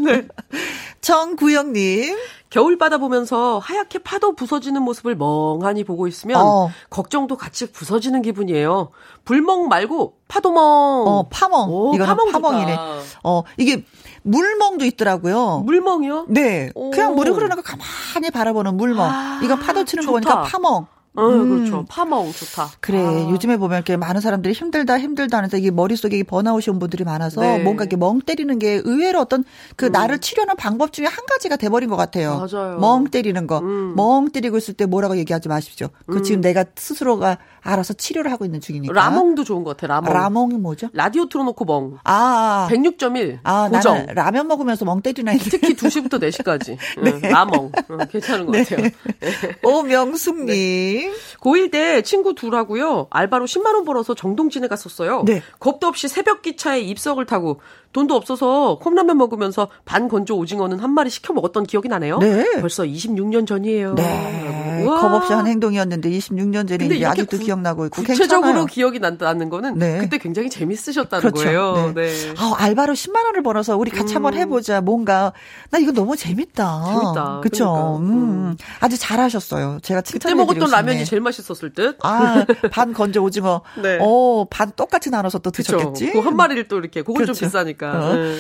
네. (laughs) 정구영님. 겨울바다 보면서 하얗게 파도 부서지는 모습을 멍하니 보고 있으면 어. 걱정도 같이 부서지는 기분이에요. 불멍 말고 파도멍. 어, 파멍. 오, 이거는 파멍 좋다. 파멍이네. 어, 이게 물멍도 있더라고요. 물멍이요? 네. 오. 그냥 물이 흐르는 거 가만히 바라보는 물멍. 아, 이건 파도 치는 거 좋다. 보니까 파멍. 어, 그렇죠. 파멍 좋다. 그래. 아. 요즘에 보면 이렇게 많은 사람들이 힘들다, 힘들다 하면서 이게 머릿속에 이 번아웃이 온 분들이 많아서 네. 뭔가 이렇게 멍 때리는 게 의외로 어떤 그 나를 치료하는 방법 중에 한 가지가 돼버린 것 같아요. 맞아요. 멍 때리는 거. 음. 멍 때리고 있을 때 뭐라고 얘기하지 마십시오. 그 지금 내가 스스로가 알아서 치료를 하고 있는 중이니까. 라멍도 좋은 것 같아. 라멍. 라멍이 뭐죠? 라디오 틀어놓고 멍. 아. 106.1 아, 고정. 나는 라면 먹으면서 멍 때리나 했는데. 특히 2시부터 4시까지. (laughs) 응, 라멍. 응, 괜찮은 것 같아요. (laughs) 오명숙님. 고1 때 친구 둘하고요. 알바로 10만 원 벌어서 정동진에 갔었어요. 네. 겁도 없이 새벽 기차에 입석을 타고 돈도 없어서 컵라면 먹으면서 반 건조 오징어는 한 마리 시켜 먹었던 기억이 나네요. 네. 벌써 26년 전이에요. 네. 우와. 겁 없이 한 행동이었는데 26년 전에 아직도 구- 기억나고 있고. 구체적으로 괜찮아요. 기억이 난다는 거는 네. 그때 굉장히 재밌으셨다는 그렇죠. 거예요. 네. 네. 아, 알바로 10만 원을 벌어서 우리 같이 한번 해보자. 뭔가 나 이거 너무 재밌다. 재밌다. 그렇죠. 그러니까. 음. 아주 잘하셨어요. 제가 그때 먹었던 라면이 제일 맛있었을 듯. 아, 반 건져 오징어. (laughs) 네. 어, 반 똑같이 나눠서 또. 드셨겠지? 그 한 마리를 또 이렇게 그건 그렇죠. 좀 비싸니까. 어. 네.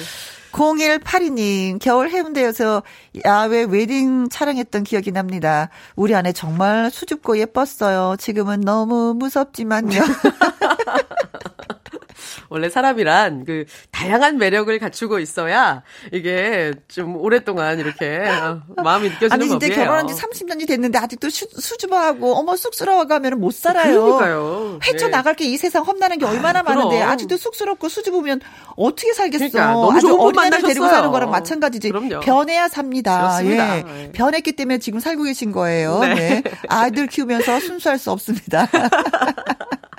0182님, 겨울 해운대에서 야외 웨딩 촬영했던 기억이 납니다. 우리 아내 정말 수줍고 예뻤어요. 지금은 너무 무섭지만요. (laughs) (laughs) 원래 사람이란 그 다양한 매력을 갖추고 있어야 이게 좀 오랫동안 이렇게 어, 마음이 느껴지는 아니, 이제 법이에요. 결혼한 지 30년이 됐는데 아직도 수, 수줍어하고 어머 쑥스러워가 하면 못 살아요. 그러니까요. 헤쳐 나갈 게 이 세상 험나는 게 얼마나 그럼. 많은데 아직도 쑥스럽고 수줍으면 어떻게 살겠어. 그러니까 너무 아주 좋은 분 어린애를 데리고. 사는 거랑 마찬가지지. 그럼요. 변해야 삽니다. 그렇습니다. 예. 네. 변했기 때문에 지금 살고 계신 거예요. 네. 네. 아이들 키우면서 순수할 수 없습니다. (laughs)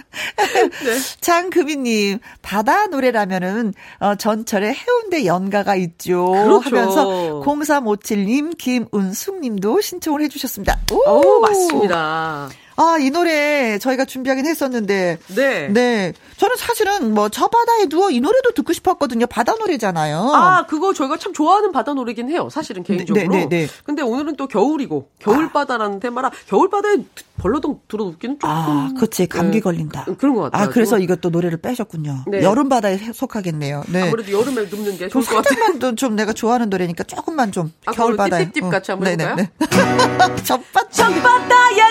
장금희님, 바다 노래라면은, 어, 전철에 해운대 연가가 있죠. 그렇죠. 하면서 0357님, 김은숙님도 신청을 해주셨습니다. 오, 오, 맞습니다. 아, 이 노래 저희가 준비하긴 했었는데, 네. 네. 저는 사실은 뭐, 저 바다에 누워 이 노래도 듣고 싶었거든요. 바다 노래잖아요. 아, 그거 저희가 참 좋아하는 바다 노래긴 해요. 사실은 개인적으로. 네, 네, 네. 근데 오늘은 또 겨울이고 겨울바다라는 테마라 겨울바다에 벌러덩 들어눕기는 조금 아, 그치. 감기 네. 걸린다. 그런 것 같아요. 아, 그래서 이것도 노래를 빼셨군요. 네. 여름 바다에 속하겠네요. 네. 아무래도 여름에 눕는 게좀 좋을 것 같아요. 살짝만 좀 내가 좋아하는 노래니까 조금만 좀 아, 겨울 그럼 바다에. 띠띠띠 같이 한번 네네, 해볼까요? 네. 젖바짝. 바다에 누워 외로운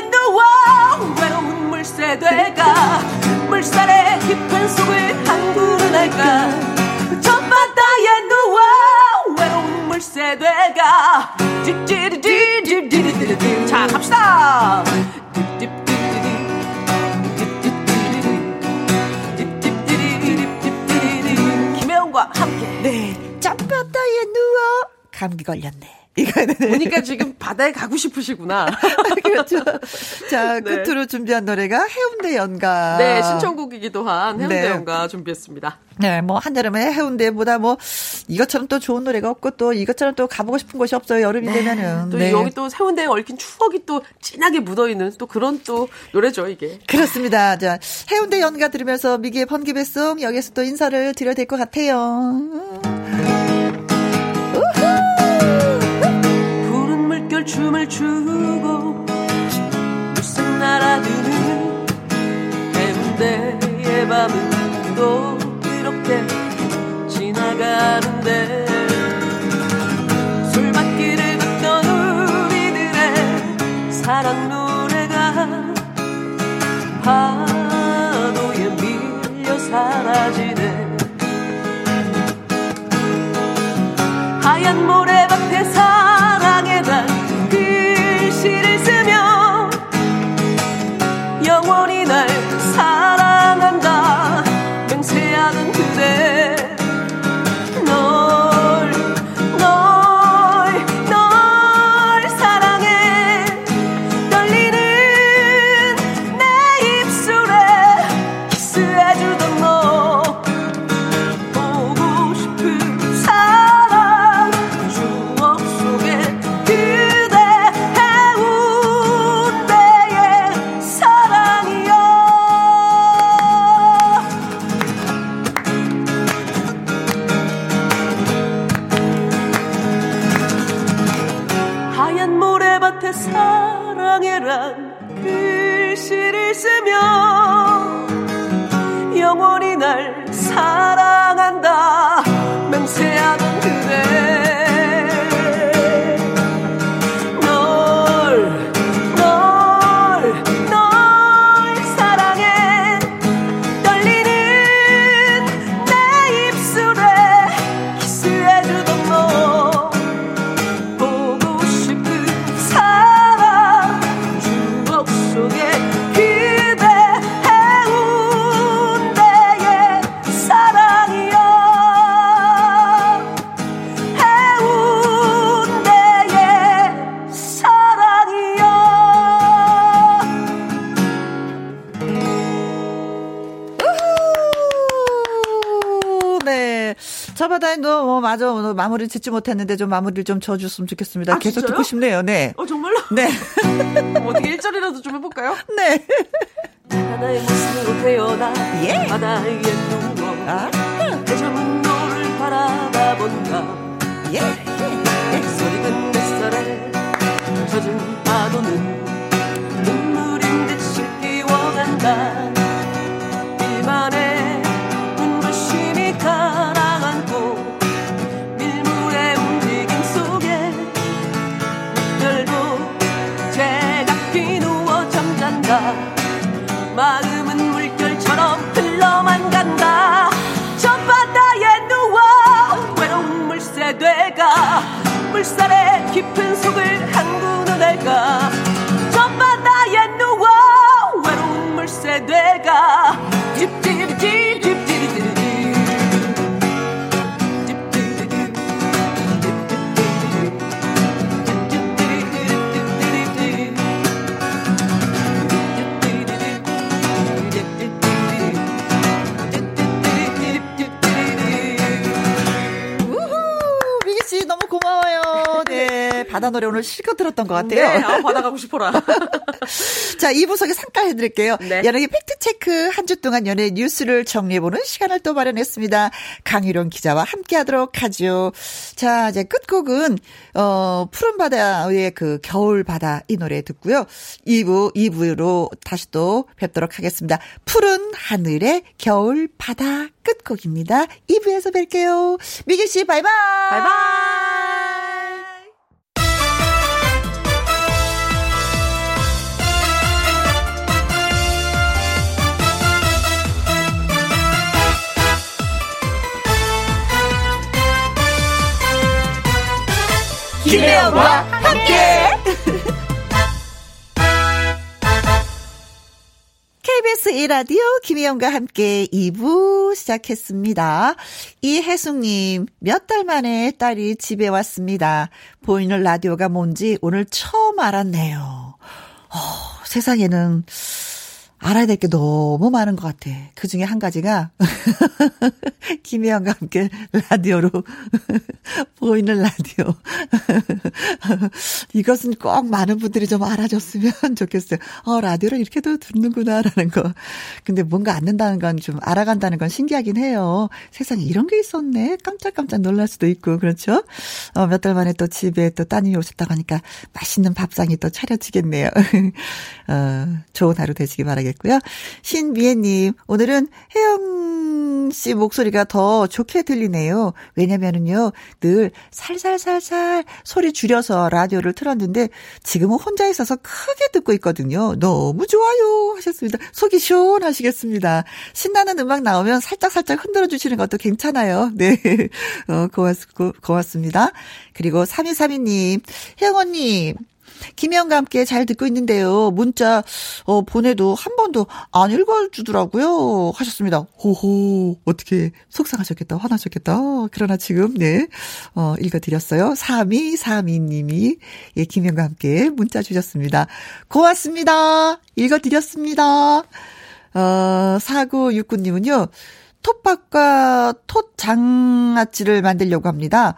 물새돼가 물살의 깊은 속을 항구는 할까 저 바다에 누워 외로운 물새돼가 자 갑시다 김혜원과 함께 네. 젖바다에 누워 감기 걸렸네. 이거 네. 보니까 지금 바다에 가고 싶으시구나. (laughs) 그렇죠. 자, 네. 끝으로 준비한 노래가 해운대 연가. 네, 신청곡이기도 한 해운대 네. 연가 준비했습니다. 네, 뭐 한여름에 해운대보다 뭐 이것처럼 또 좋은 노래가 없고 또 이것처럼 또 가보고 싶은 곳이 없어요. 여름이 되면은. 또 네. 여기 또 해운대에 얽힌 추억이 또 진하게 묻어있는 또 그런 또 노래죠, 이게. 그렇습니다. 자, 해운대 연가 들으면서 미기의 번개배송 여기서 또 인사를 드려야 될 것 같아요. 춤을 추고 무슨 날아드는 해운대의 밤은 또 이렇게 지나가는데 술맛길을 걷던 우리들의 사랑 노래가 파도에 밀려 사라지네. 하얀 모래 마무리 짓지 못했는데 좀 마무리를 좀 져줬으면 좋겠습니다. 아, 계속 진짜요? 듣고 싶네요. 네. 어, 정말로? 네. (laughs) 어떻게 1절이라도 좀 해볼까요? 네. 바다의 모습으로 태어나 예. 바다에 누워 아, 해저문도를 바라다 본다 예. 소리든 뱃살에 젖은 파도는 바다 노래 오늘 실컷 들었던 것 네, 같아요. 아, 바다 가고 싶어라. (laughs) 자, 2부 속에 상가 해드릴게요. 네. 연예계 팩트체크 한 주 동안 연예 뉴스를 정리해보는 시간을 또 마련했습니다. 강희룡 기자와 함께 하도록 하죠. 자, 이제 끝곡은, 어, 푸른 바다의 그 겨울 바다 이 노래 듣고요. 2부, 2부로 다시 또 뵙도록 하겠습니다. 푸른 하늘의 겨울 바다 끝곡입니다. 2부에서 뵐게요. 미기 씨, 바이바이. 바이바이. 김혜영과 함께. KBS 1라디오 김혜영과 함께 2부 시작했습니다. 이혜숙님, 몇 달 만에 딸이 집에 왔습니다. 보이는 라디오가 뭔지 오늘 처음 알았네요. 어, 세상에는 알아야 될 게 너무 많은 것 같아. 그 중에 한 가지가, (laughs) (laughs) 김혜영과 함께 라디오로, (laughs) 보이는 라디오. (laughs) 이것은 꼭 많은 분들이 좀 알아줬으면 좋겠어요. 어, 라디오를 이렇게도 듣는구나라는 거. 근데 뭔가 않는다는 건 좀 알아간다는 건 신기하긴 해요. 세상에 이런 게 있었네. 깜짝깜짝 놀랄 수도 있고, 그렇죠? 어, 몇 달 만에 또 집에 또 따님이 오셨다고 하니까 맛있는 밥상이 또 차려지겠네요. 어, 좋은 하루 되시기 바라겠고요. 신미애님, 오늘은 혜영 씨 목소리가 더 좋게 들리네요. 왜냐면은요, 늘 살살살살 소리 줄여서 라디오를 틀었는데, 지금은 혼자 있어서 크게 듣고 있거든요. 너무 좋아요. 하셨습니다. 속이 시원하시겠습니다. 신나는 음악 나오면 살짝살짝 흔들어 주시는 것도 괜찮아요. 네. (laughs) 어, 고맙, 고, 고맙습니다. 그리고 3232님, 혜영 언니, 김혜영과 함께 잘 듣고 있는데요. 문자 어, 보내도 한 번도 안 읽어주더라고요. 하셨습니다. 호호 어떻게 속상하셨겠다 화나셨겠다. 그러나 지금 네 어, 읽어드렸어요. 3232님이 예, 김혜영과 함께 문자 주셨습니다. 고맙습니다. 읽어드렸습니다. 어, 4969님은요. 톱밥과 톳장아찌를 만들려고 합니다.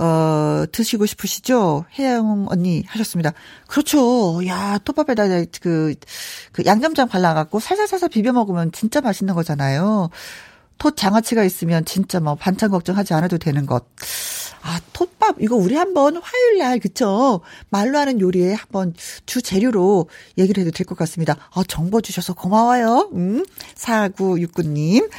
어, 드시고 싶으시죠? 혜영 언니 하셨습니다. 그렇죠. 야, 톱밥에다 그, 그 양념장 발라갖고 살살살살 비벼 먹으면 진짜 맛있는 거잖아요. 톳 장아찌가 있으면 진짜 뭐 반찬 걱정하지 않아도 되는 것. 아, 톳밥 이거 우리 한번 화요일 날 그쵸? 말로 하는 요리에 한번 주 재료로 얘기를 해도 될 것 같습니다. 아, 정보 주셔서 고마워요. 음. 4969님.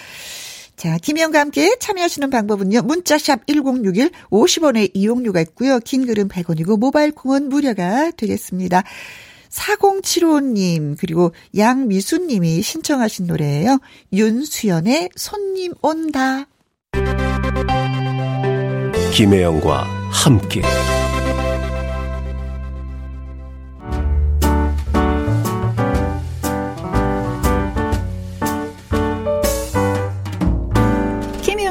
자, 김희영과 함께 참여하시는 방법은요. 문자샵 1061 50원의 이용료가 있고요. 긴 글은 100원이고 모바일 콩은 무료가 되겠습니다. 4075님 그리고 양미수님이 신청하신 노래예요. 윤수연의 손님 온다. 김혜영과 함께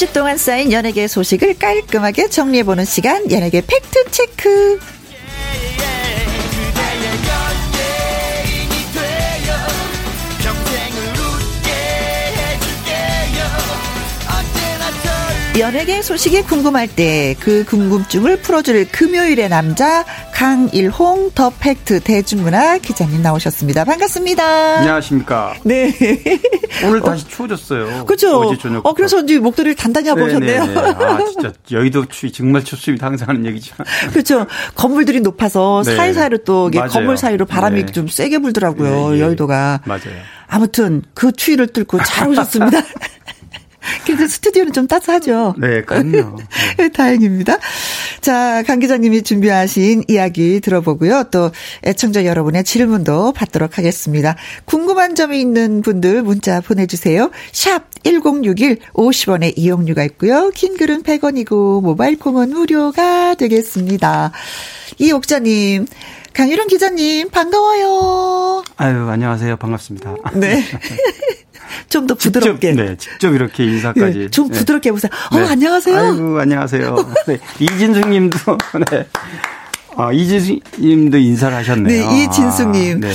한 주 동안 쌓인 연예계 소식을 깔끔하게 정리해보는 시간 연예계 팩트체크 연예계 소식이 궁금할 때 그 궁금증을 풀어줄 금요일의 남자 강일홍 더 팩트 대중문화 기자님 나오셨습니다. 반갑습니다. 안녕하십니까. 네. 오늘 다시 추워졌어요. 그죠? 어제 저녁. 어, 그래서 이제 목도리를 단단히 하고 오셨네요. 아, 진짜 여의도 추위 정말 춥습니다. 항상 하는 얘기지만. (laughs) 그렇죠. 건물들이 높아서 네. 사이사이로 또 이게 맞아요. 건물 사이로 바람이 네. 좀 세게 불더라고요. 예, 예. 여의도가. 맞아요. 아무튼 그 추위를 뚫고 잘 오셨습니다. (laughs) 그래도 스튜디오는 좀 따스하죠. 네, 그럼요. 다행입니다. 자, 강 기자님이 준비하신 이야기 들어보고요. 또 애청자 여러분의 질문도 받도록 하겠습니다. 궁금한 점이 있는 분들 문자 보내주세요. 샵 1061 50원의 이용료가 있고요. 긴 글은 100원이고 모바일 콩은 무료가 되겠습니다. 이옥자님, 강유령 기자님 반가워요. 아유, 안녕하세요. 반갑습니다. 네. (laughs) 좀 더 부드럽게. 직접, 네, 직접 이렇게 인사까지. 예, 좀 네. 부드럽게 해보세요. 어, 네. 안녕하세요. 아이고, 안녕하세요. 네, 이진숙 님도, (laughs) 네. 아, 이진숙 님도 인사를 하셨네요. 네, 이진숙님. 아, 네.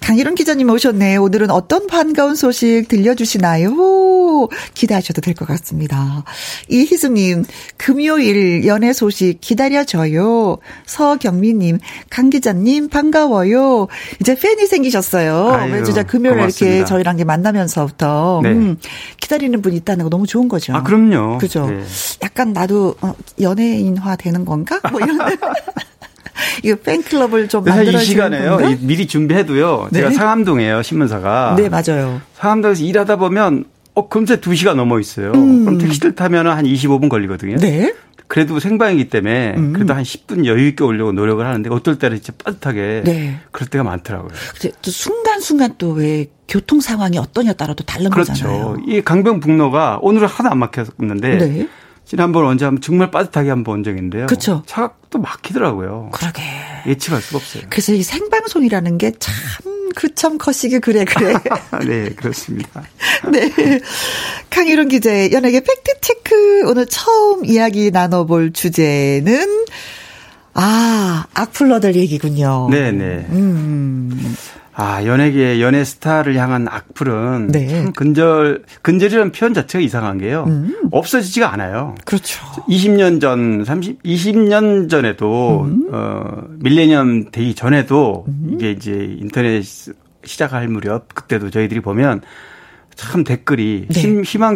강희론 기자님 오셨네. 오늘은 어떤 반가운 소식 들려주시나요? 기대하셔도 될 것 같습니다. 이희숙님, 금요일 연애 소식 기다려줘요. 서경미님, 강 기자님 반가워요. 이제 팬이 생기셨어요. 아유, 매주 자 금요일에 이렇게. 저희랑 만나면서부터 네. 음, 기다리는 분이 있다는 거 너무 좋은 거죠. 아, 그럼요. 그죠. 네. 약간 나도 어, 연예인화 되는 건가? 뭐 이런. (laughs) (laughs) 이거 팬클럽을 좀 만들어 이 시간에요. 이 미리 준비해도요. 제가 네. 상암동이에요, 신문사가. 네, 맞아요. 상암동에서 일하다 보면 어 금세 2 시가 넘어 있어요. 그럼 택시를 타면 한 25분 걸리거든요. 음. 네. 음. 그래도 생방이기 때문에 그래도 한 10분 여유 있게 오려고 노력을 하는데 어떨 때는 진짜 빠듯하게 네. 그럴 때가 많더라고요. 근데 또 순간순간 또 왜 교통 상황이 어떠냐에 따라 또 다른 그렇죠. 거잖아요. 이 강변북로가 오늘은 하나도 안 막혔는데 네. 지난번 언제 한번 정말 빠듯하게 한번본 적이 있는데요. 그쵸. 차가 또 막히더라고요. 그러게. 예측할 수가 없어요. 그래서 이 생방송이라는 게 참, 그참 거시기 그래, 그래. (laughs) 네, 그렇습니다. (laughs) 네. 강희론 기자의 연예계 팩트 체크. 오늘 처음 이야기 나눠볼 주제는, 아, 악플러들 얘기군요. 네, 네. 음. 아, 연예계, 연예 스타를 향한 악플은 네. 참 근절, 근절이라는 표현 자체가 이상한 게요. 음. 없어지지가 않아요. 그렇죠. 20년 전, 30, 20년 전에도, 음. 어, 밀레니엄 되기 전에도 이게 이제 인터넷 시작할 무렵 그때도 저희들이 보면 참 댓글이 네.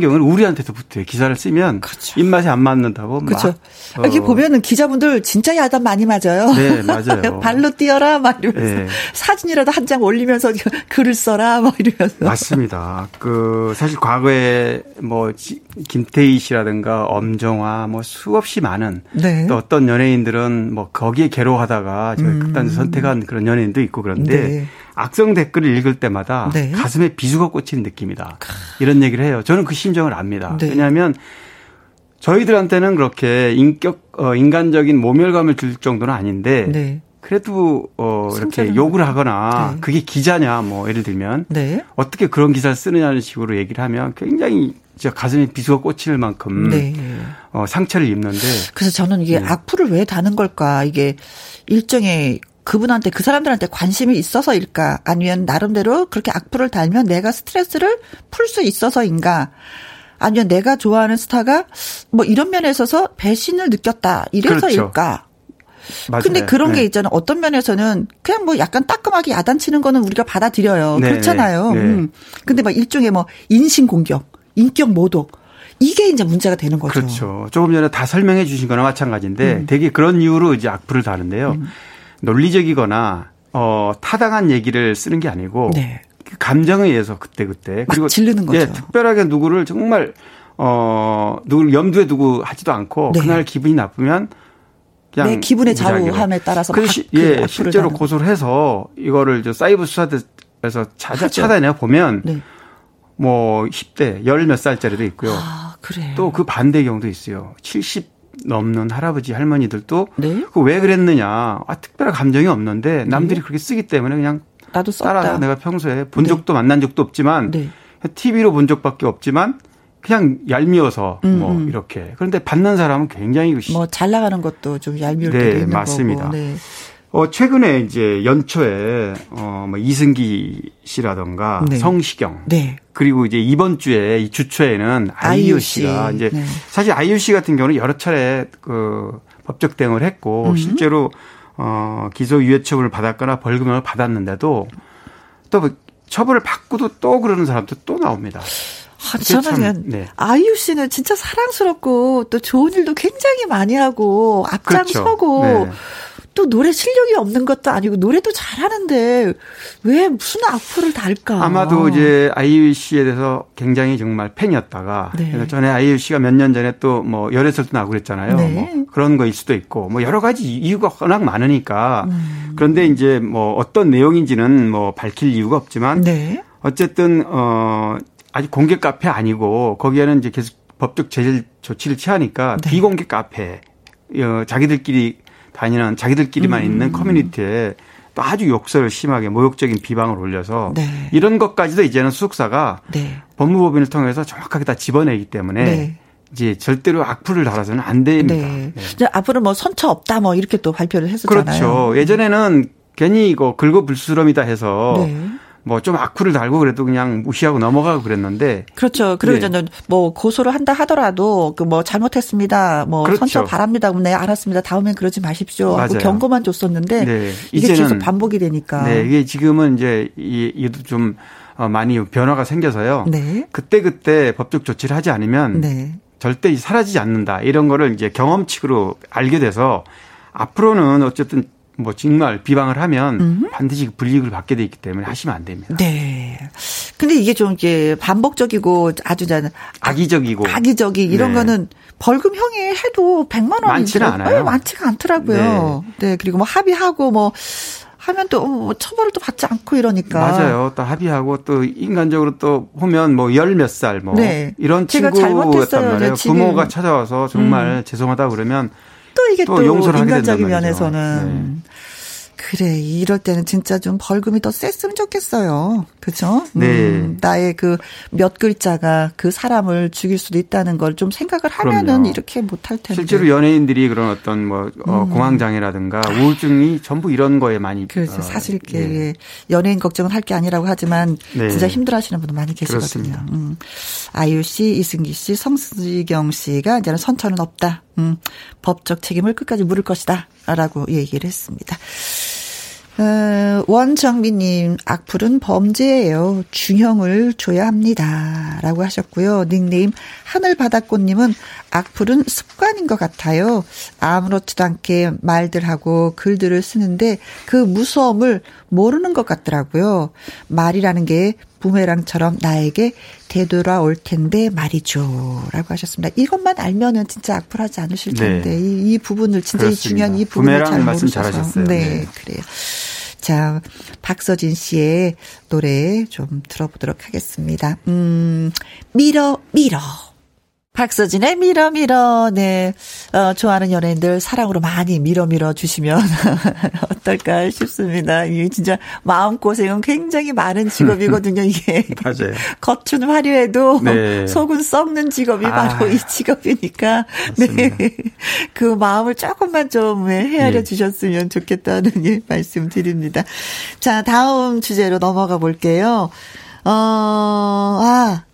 경우는 우리한테도 붙어요. 기사를 쓰면 그렇죠. 입맛에 안 맞는다고 그렇죠. 막 이렇게 어, 보면은 기자분들 진짜 야단 많이 맞아요. 네, 맞아요. (laughs) 발로 뛰어라 막 이러면서 네. 사진이라도 한 장 올리면서 (laughs) 글을 써라 막 이러면서. 맞습니다. 그 사실 과거에 뭐 지- 김태희 씨라든가 엄정화 뭐 수없이 많은 네. 또 어떤 연예인들은 뭐 거기에 괴로워하다가 저 극단 선택한 그런 연예인도 있고 그런데 음. 네. 악성 댓글을 읽을 때마다 네. 가슴에 비수가 꽂히는 느낌이다. 이런 얘기를 해요. 저는 그 심정을 압니다. 네. 왜냐하면 저희들한테는 그렇게 인격 어, 인간적인 모멸감을 줄 정도는 아닌데 네. 그래도 어 이렇게 욕을 하거나 네. 그게 기자냐 뭐 예를 들면 네. 어떻게 그런 기사를 쓰느냐는 식으로 얘기를 하면 굉장히 진짜 가슴에 비수가 꽂힐 만큼 네. 어, 상처를 입는데 그래서 저는 이게 네. 악플을 왜 다는 걸까? 이게 일종의 그분한테 그 사람들한테 관심이 있어서일까? 아니면 나름대로 그렇게 악플을 달면 내가 스트레스를 풀 수 있어서인가? 아니면 내가 좋아하는 스타가 뭐 이런 면에 있어서 배신을 느꼈다 이래서일까? 맞아요. 근데 그런 네. 게 있잖아요. 어떤 면에서는 그냥 뭐 약간 따끔하게 야단치는 거는 우리가 받아들여요. 네, 그렇잖아요. 네. 음. 근데 막 일종의 뭐 인신 공격, 인격 모독 이게 이제 문제가 되는 거죠. 그렇죠. 조금 전에 다 설명해 주신 거나 마찬가지인데 음. 되게 그런 이유로 이제 악플을 다는데요. 논리적이거나 어 타당한 얘기를 쓰는 게 아니고 네. 그 감정에 의해서 그때 그때 막 지르는 거죠. 예, 특별하게 누구를 정말 어 누구를 염두에 두고 하지도 않고 네. 그날 기분이 나쁘면 그냥 내 기분의. 좌우함에 따라서 막 시- 그 예, 실제로 고소를 해서 이거를 저 사이버 수사대에서 찾아 하죠. 찾아내 보면 네. 뭐 10대 열 몇 살짜리도 있고요. 아, 그래. 또 그 반대 경우도 있어요. 70 넘는 할아버지 할머니들도 네. 그왜 그랬느냐. 아, 특별한 감정이 없는데 남들이 그렇게 쓰기 때문에 그냥 나도 썼다. 따라 내가 평소에 본 네. 적도 만난 적도 없지만 네. TV로 본 적밖에 없지만 그냥 얄미워서 음, 뭐 음. 이렇게. 그런데 받는 사람은 굉장히 뭐 잘 나가는 것도 좀 얄미울 네, 때도 있는 맞습니다. 거고. 네. 어, 최근에 이제 연초에 어, 뭐 이승기 씨라던가 네. 성시경 네. 그리고 이제 이번 주에 이 주초에는 아이유 씨. 씨가 이제 네. 사실 아이유 씨 같은 경우는 여러 차례 그 법적 대응을 했고 음. 실제로 어 기소 유예 처분을 받았거나 벌금을 받았는데도 또 뭐 처벌을 받고도 또 그러는 사람도 또 나옵니다. 아, 저는 네. 아이유 씨는 진짜 사랑스럽고 또 좋은 일도 굉장히 많이 하고 앞장서고 그렇죠. 네. 또 노래 실력이 없는 것도 아니고 노래도 잘하는데 왜 무슨 악플을 달까? 아마도 이제 아이유 씨에 대해서 굉장히 정말 팬이었다가 네. 그래서 전에 아이유 씨가 몇 년 전에 또 뭐 열애설도 나고 그랬잖아요. 네. 뭐 그런 거일 수도 있고 뭐 여러 가지 이유가 워낙 많으니까 음. 그런데 이제 뭐 어떤 내용인지는 뭐 밝힐 이유가 없지만 네. 어쨌든 어 아직 공개 카페 아니고 거기에는 이제 계속 법적 제재 조치를 취하니까 네. 비공개 카페 어, 자기들끼리 다니는 자기들끼리만 음. 있는 커뮤니티에 또 아주 욕설을 심하게 모욕적인 비방을 올려서 네. 이런 것까지도 이제는 수석사가 네. 법무법인을 통해서 정확하게 다 집어내기 때문에 네. 이제 절대로 악플을 달아서는 안 됩니다. 네. 네. 이제 앞으로 뭐 선처 없다 뭐 이렇게 또 발표를 했었잖아요. 그렇죠. 예전에는 괜히 이거 긁어불수럼이다 해서 네. 뭐 좀 악플을 달고 그래도 그냥 무시하고 넘어가고 그랬는데 그렇죠. 그리고 네. 저는 뭐 고소를 한다 하더라도 그 뭐 잘못했습니다. 뭐 그렇죠. 선처 바랍니다. 네 알았습니다. 다음엔 그러지 마십시오. 하고. 경고만 줬었는데 네. 이게 계속 반복이 되니까. 네, 이게 지금은 이제 이 이도 좀 어, 많이 변화가 생겨서요. 네. 그때 그때 법적 조치를 하지 않으면 네. 절대 사라지지 않는다. 이런 거를 이제 경험칙으로 알게 돼서 앞으로는 어쨌든 뭐 정말 비방을 하면 반드시 불이익을 받게 돼 있기 때문에 하시면 안 됩니다. 네. 근데 이게 좀 이게 반복적이고 아주 저 악의적이고 악의적이 이런 네. 거는 벌금형이 해도 100만 원이 많지는 않아요. 많지가 않더라고요. 네. 그리고 뭐 합의하고 뭐 하면 또 뭐 처벌을 또 받지 않고 이러니까. 맞아요. 또 합의하고 또 인간적으로 또 보면 뭐 열 몇 살뭐 네. 이런 친구였단 잘못했어요. 말이에요. 음. 부모가 찾아와서 정말 죄송하다 그러면 또 이게 또 또, 용서를 하게 인간적인. 면에서는 그래 이럴 때는 진짜 좀 벌금이 더 셌으면 좋겠어요. 그렇죠? 네. 나의 그 몇 글자가 그 사람을 죽일 수도 있다는 걸 좀 생각을 하면은 그럼요. 이렇게 못할 텐데. 실제로 연예인들이 그런 어떤 뭐 어, 공황 장애라든가 우울증이 전부 이런 거에 많이 음. 그렇죠. 어, 사실 게 예. 연예인 걱정은 할 게 아니라고 하지만 네. 진짜 힘들어하시는 분들 많이 계시거든요. 그렇습니다. 음. 아이유 씨, 이승기 씨, 성시경 씨가 이제는 선처는 없다. 음. 법적 책임을 끝까지 물을 것이다 라고 얘기를 했습니다. 어, 원정민님, 악플은 범죄예요. 중형을 줘야 합니다. 라고 하셨고요. 닉네임, 하늘바닷꽃님은 악플은 습관인 것 같아요. 아무렇지도 않게 말들 하고 글들을 쓰는데 그 무서움을 모르는 것 같더라고요. 말이라는 게 부메랑처럼 나에게 되돌아올 텐데 말이죠. 라고 하셨습니다. 이것만 알면은 진짜 악플하지 않으실 텐데 네. 이, 이, 부분을 진짜 이 중요한 이 부분을 잘 모르셔서. 네, 네, 그래요. 자, 박서진 씨의 노래 좀 들어보도록 하겠습니다. 음, 밀어, 밀어. 박서진의 밀어 밀어 네 어, 좋아하는 연예인들 사랑으로 많이 밀어 밀어 주시면 (laughs) 어떨까 싶습니다. 이게 진짜 마음 고생은 굉장히 많은 직업이거든요. 이게 (laughs) 맞아요. 겉은 화려해도 네. 속은 썩는 직업이 아, 바로 이 직업이니까 네. (laughs) 그 마음을 조금만 좀 헤아려 네. 주셨으면 좋겠다는 예, 말씀 드립니다. 자 다음 주제로 넘어가 볼게요. 어, 아,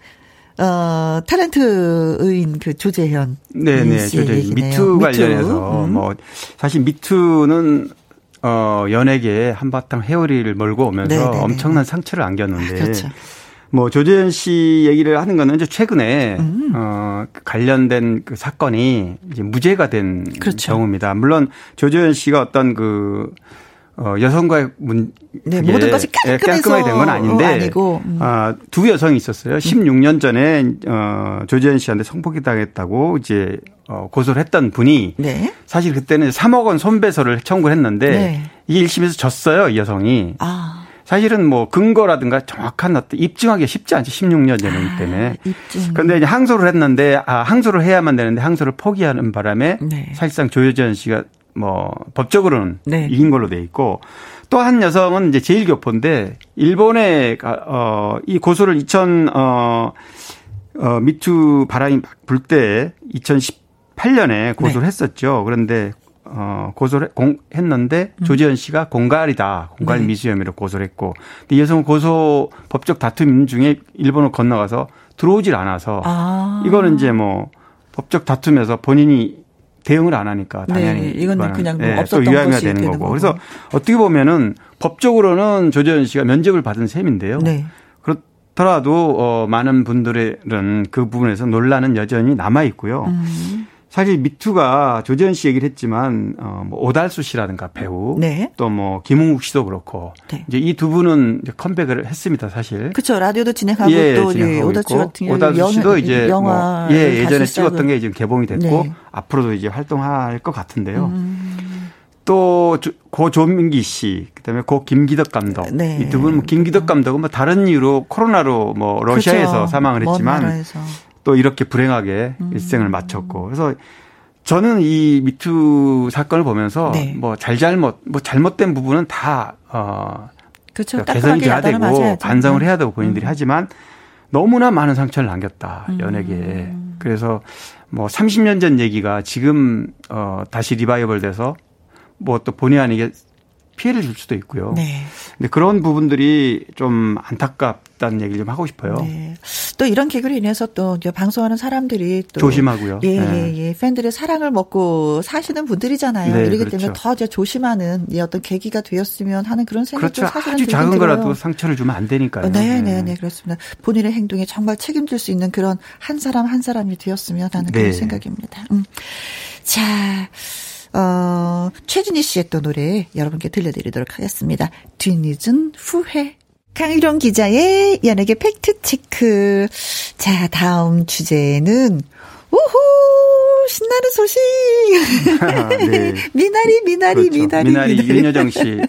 어, 탤런트인 그 조재현. 네네, 조재현. 미투 관련해서, 음. 뭐, 사실 미투는, 어, 연예계에 한바탕 헤어리를 몰고 오면서 네네네. 엄청난 상처를 안겼는데. 아, 그렇죠. 뭐, 조재현 씨 얘기를 하는 거는 이제 최근에, 음. 어, 관련된 그 사건이 이제 무죄가 된 그렇죠. 경우입니다. 물론 조재현 씨가 어떤 그, 어, 여성과의 문, 네, 모든 것이 깔끔해서 깔끔하게 된 건 아닌데, 어, 아니고. 음. 아, 두 여성이 있었어요. 16년 전에, 어, 조지현 씨한테 성폭행 당했다고 이제, 어, 고소를 했던 분이, 네. 사실 그때는 3억 원 손배소를 청구를 했는데, 네. 이게 1심에서 졌어요, 이 여성이. 아. 사실은 뭐 근거라든가 정확한 어떤 입증하기 쉽지 않죠. 16년 전이기 아, 때문에. 아. 그런데 이제 항소를 했는데 아 항소를 해야만 되는데 항소를 포기하는 바람에 네. 사실상 조여전 씨가 뭐 법적으로는 네. 이긴 걸로 돼 있고 또 한 여성은 이제 제일 교포인데 일본에 어이 고소를 2000 어, 어 미투 바람이 불 때 2018년에 고소를 네. 했었죠. 그런데 어, 고소를 공, 했는데 음. 조지현 씨가 공갈이다. 공갈 네. 미수 혐의로 고소를 했고. 근데 이 여성은 고소 법적 다툼 중에 일본을 건너가서 들어오질 않아서 아. 이거는 이제 뭐 법적 다툼에서 본인이 대응을 안 하니까 네, 당연히 네, 이건 그냥 뭐 네, 없었던 또 유야미가 되는 거고. 거고. 그래서 어떻게 보면은 법적으로는 조재현 씨가 면접을 받은 셈인데요. 네. 그렇더라도 어 많은 분들은 그 부분에서 논란은 여전히 남아 있고요. 음. 사실 미투가 조재현 씨 얘기를 했지만 어뭐 오달수 씨라든가 배우 네. 또뭐 김웅국 씨도 그렇고 네. 이제 이 두 분은 이제 컴백을 했습니다 사실. 그렇죠 라디오도 진행하고 예, 또 진행하고 오달수 같은 경우 오달수 씨도 이제 영화 뭐, 예 예전에 찍었던 게 지금 개봉이 됐고 네. 앞으로도 이제 활동할 것 같은데요. 음. 또고 조민기 씨, 그다음에 고 김기덕 감독 네. 이두 분, 뭐 김기덕 감독은 뭐 다른 이유로 코로나로 뭐 러시아에서 그렇죠. 사망을 했지만 또 이렇게 불행하게 음. 일생을 마쳤고 그래서 저는 이 미투 사건을 보면서 네. 뭐 잘잘못 뭐 잘못된 부분은 다 어. 그렇죠. 개선이 돼야 되고 맞아야죠. 반성을 네. 해야 되고 본인들이 음. 하지만 너무나 많은 상처를 남겼다 음. 연예계에. 그래서 뭐 30년 전 얘기가 지금 어 다시 리바이벌 돼서 뭐 또 본의 아니게 피해를 줄 수도 있고요. 네. 근데 그런 부분들이 좀 안타깝다는 얘기를 좀 하고 싶어요. 네. 또 이런 계기로 인해서 또 방송하는 사람들이 또 조심하고요. 예, 네. 예, 예. 팬들의 사랑을 먹고 사시는 분들이잖아요. 네, 이러기 그렇죠. 때문에 더 이제 조심하는 이 어떤 계기가 되었으면 하는 그런 생각도 그렇죠. 사실은 아주 작은 들어요. 거라도 상처를 주면 안 되니까요. 네, 네, 네, 그렇습니다. 본인의 행동에 정말 책임질 수 있는 그런 한 사람 한 사람이 되었으면 하는 그런 네. 생각입니다. 음. 자. 어, 최진희 씨의 또 노래 여러분께 들려드리도록 하겠습니다. 뒤늦은 후회. 강일용 기자의 연예계 팩트체크. 자, 다음 주제는, 우후! 신나는 소식! 아, (laughs) 네. 미나리, 미나리, 그렇죠. 미나리. 미나리, 미나리. 윤여정 씨.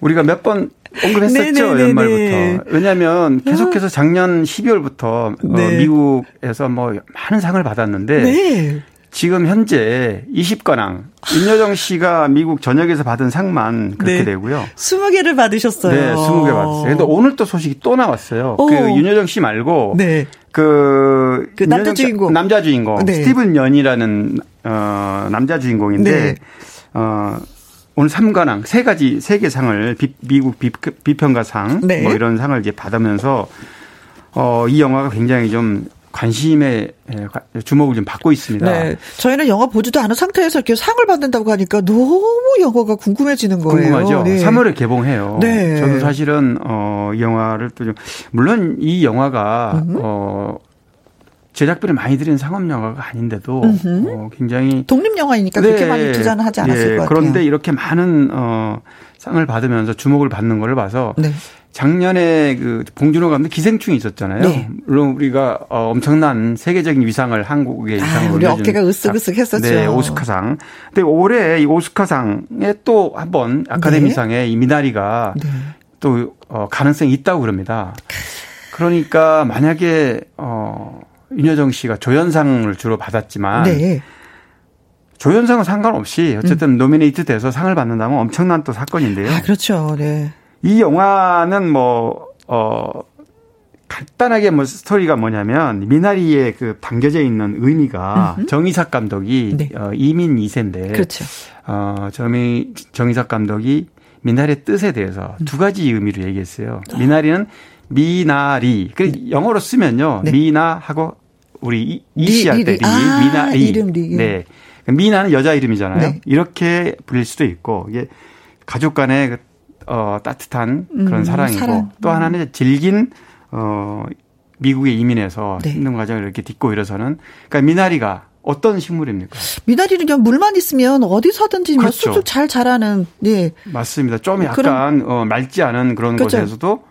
우리가 몇 번 (laughs) 언급했었죠, 네네네네. 연말부터. 왜냐하면 계속해서 작년 12월부터 어, 네. 어, 미국에서 뭐 많은 상을 받았는데 네. 지금 현재 20관왕 윤여정 씨가 미국 전역에서 받은 상만 그렇게 네. 되고요. 20개를 받으셨어요. 네, 20개 받았어요. 근데 오늘 또 소식이 또 나왔어요. 오. 그 윤여정 씨 말고 네. 그, 그 남자 주인공 남자 주인공 네. 스티븐 연이라는 어 남자 주인공인데 네. 어 오늘 3관왕 세 가지 세 개 상을 비, 미국 비, 비평가상 네. 뭐 이런 상을 이제 받으면서 어 이 영화가 굉장히 좀 관심의 주목을 좀 받고 있습니다. 네. 저희는 영화 보지도 않은 상태에서 이렇게 상을 받는다고 하니까 너무 영화가 궁금해지는 거예요. 궁금하죠. 네. 3월에 개봉해요. 네. 저도 사실은 어, 이 영화를 또 좀 물론 이 영화가 음. 어 제작비를 많이 들인 상업 영화가 아닌데도 어, 굉장히 독립 영화이니까 네. 그렇게 많이 투자는 하지 않았을 네. 것 같아요. 그런데 이렇게 많은 어 상을 받으면서 주목을 받는 걸 봐서 네. 작년에 그 봉준호 감독 기생충이 있었잖아요. 네. 물론 우리가 어, 엄청난 세계적인 위상을 한국의 아, 위상을 아, 우리 어깨가 으쓱으쓱했었죠. 네, 오스카상. 근데 올해 이 오스카상에 또 한번 아카데미상에 네. 이 미나리가 네. 또 어, 가능성이 있다고 그럽니다. 그러니까 만약에 어 윤여정 씨가 조연상을 주로 받았지만 네. 조연상은 상관없이 어쨌든 음. 노미네이트 돼서 상을 받는다면 엄청난 또 사건인데요. 아, 그렇죠. 네. 이 영화는 뭐, 어, 간단하게 뭐 스토리가 뭐냐면 미나리에 그 담겨져 있는 의미가 음흠. 정이삭 감독이 네. 어, 이민 2세인데 그렇죠. 어, 정이 정이삭 감독이 미나리의 뜻에 대해서 음. 두 가지 의미로 얘기했어요. 미나리는 미나리. 그 영어로 쓰면요. 네. 미나하고 우리 이씨 할때 리, 아, 미나리. 이름 리. 네. 미나는 여자 이름이잖아요. 네. 이렇게 불릴 수도 있고 이게 가족 간의 그 어, 따뜻한 그런 음, 사랑이고 사랑. 또 하나는 질긴 어, 미국에 이민해서 네. 힘든 과정을 이렇게 딛고 일어서는 그러니까 미나리가 어떤 식물입니까? 미나리는 그냥 물만 있으면 어디서든지 뭐 그렇죠. 쑥쑥 잘 자라는 네. 맞습니다. 좀 약간 그런, 어, 맑지 않은 그런 그렇죠. 곳에서도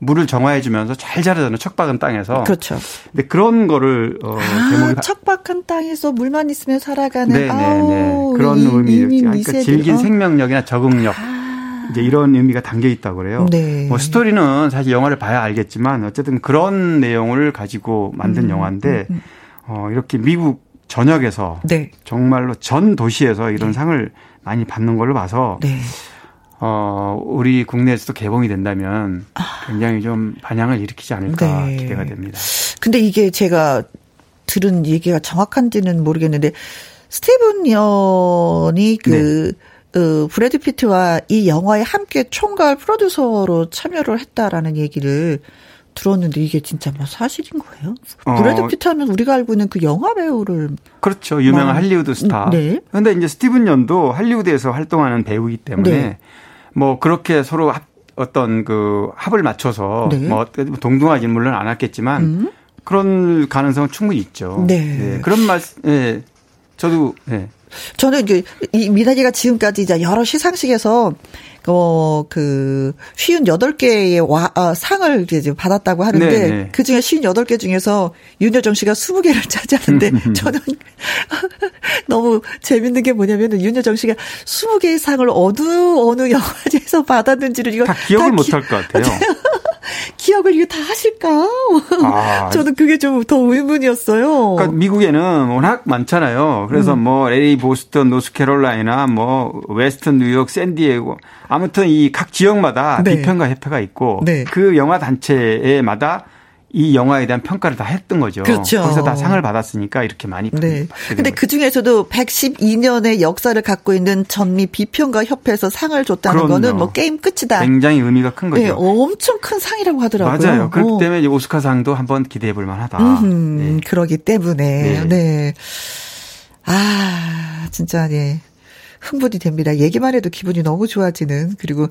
물을 정화해 주면서 잘 자라는 척박한 땅에서 그렇죠. 근데 그런 거를 어 아, 척박한 땅에서 물만 있으면 살아가는 네, 네, 네. 그런 의미 그러니까 질긴 어. 생명력이나 적응력 아. 이제 이런 의미가 담겨 있다고 그래요. 네. 뭐 스토리는 사실 영화를 봐야 알겠지만 어쨌든 그런 내용을 가지고 만든 음, 영화인데 음, 음. 어 이렇게 미국 전역에서 네. 정말로 전 도시에서 이런 네. 상을 많이 받는 걸로 봐서 네. 어 우리 국내에서도 개봉이 된다면 아. 굉장히 좀 반향을 일으키지 않을까 네. 기대가 됩니다. 근데 이게 제가 들은 얘기가 정확한지는 모르겠는데 스티븐 연이 그 네. 어, 브래드 피트와 이 영화에 함께 총괄 프로듀서로 참여를 했다라는 얘기를 들었는데 이게 진짜 뭐 사실인 거예요? 어. 브래드 피트 하면 우리가 알고 있는 그 영화 배우를 그렇죠. 유명한 뭐. 할리우드 스타. 네. 그런데 이제 스티븐 연도 할리우드에서 활동하는 배우이기 때문에 네. 뭐 그렇게 서로 합, 어떤 그 합을 맞춰서 네. 뭐 동등하지는 물론 않았겠지만 음. 그런 가능성은 충분히 있죠. 네. 네. 그런 말, 예. 저도, 예. 저는 이제 이 미나리가 지금까지 이제 여러 시상식에서 어, 그, 쉬운 여덟 개의 와, 어, 상을 이제 받았다고 하는데, 네, 네. 그 중에 쉬운 여덟 개 중에서 윤여정 씨가 스무 개를 차지하는데, (laughs) 저는 (laughs) 너무 재밌는 게 뭐냐면은 윤여정 씨가 스무 개의 상을 어느, 어느 영화제에서 받았는지를 이거. 다 기억을 못 할 것 같아요. (laughs) 기억을 이거 다 하실까? 아, (laughs) 저는 그게 좀 더 의문이었어요. 그러니까 미국에는 워낙 많잖아요. 그래서 음. 뭐 LA, 보스턴, 노스캐롤라이나 뭐 웨스턴 뉴욕, 샌디에고 아무튼 이 각 지역마다 네. 비평가 협회가 있고 네. 그 영화 단체마다 이 영화에 대한 평가를 다 했던 거죠. 그렇죠. 거기서 다 상을 받았으니까 이렇게 많이 네. 근데 그 중에서도 112년의 역사를 갖고 있는 전미 비평가 협회에서 상을 줬다는 그럼요. 거는 뭐 게임 끝이다. 굉장히 의미가 큰 거죠. 네, 엄청 큰 상이라고 하더라고요. 맞아요. 그렇기 어. 때문에 오스카상도 한번 기대해 볼 만하다. 음, 네. 그러기 때문에 네. 네. 아, 진짜 네. 흥분이 됩니다. 얘기만 해도 기분이 너무 좋아지는 그리고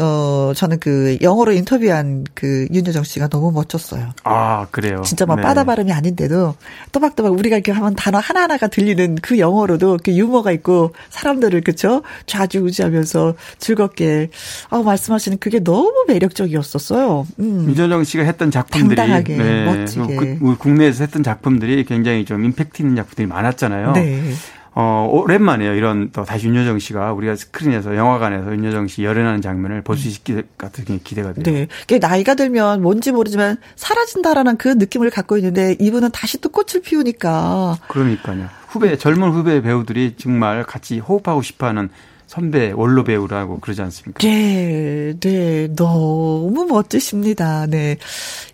어 저는 그 영어로 인터뷰한 그 윤여정 씨가 너무 멋졌어요. 아 그래요. 진짜 막 네. 바다 발음이 아닌데도 또박또박 우리가 이렇게 하면 단어 하나 하나가 들리는 그 영어로도 그 유머가 있고 사람들을 그쵸 좌지우지하면서 즐겁게 아 말씀하시는 그게 너무 매력적이었었어요. 음. 윤여정 씨가 했던 작품들이 당당하게 네. 멋지게 그, 국내에서 했던 작품들이 굉장히 좀 임팩트 있는 작품들이 많았잖아요. 네. 어, 오랜만에요. 이런 또 다시 윤여정 씨가 우리가 스크린에서 영화관에서 윤여정 씨 열연하는 장면을 볼 수 있을 것 같은 게 기대가 돼요. 네. 나이가 들면 뭔지 모르지만 사라진다라는 그 느낌을 갖고 있는데 이분은 다시 또 꽃을 피우니까. 그러니까요. 후배, 젊은 후배 배우들이 정말 같이 호흡하고 싶어 하는 선배 원로 배우라고 그러지 않습니까? 네, 네, 너무 멋지십니다. 네.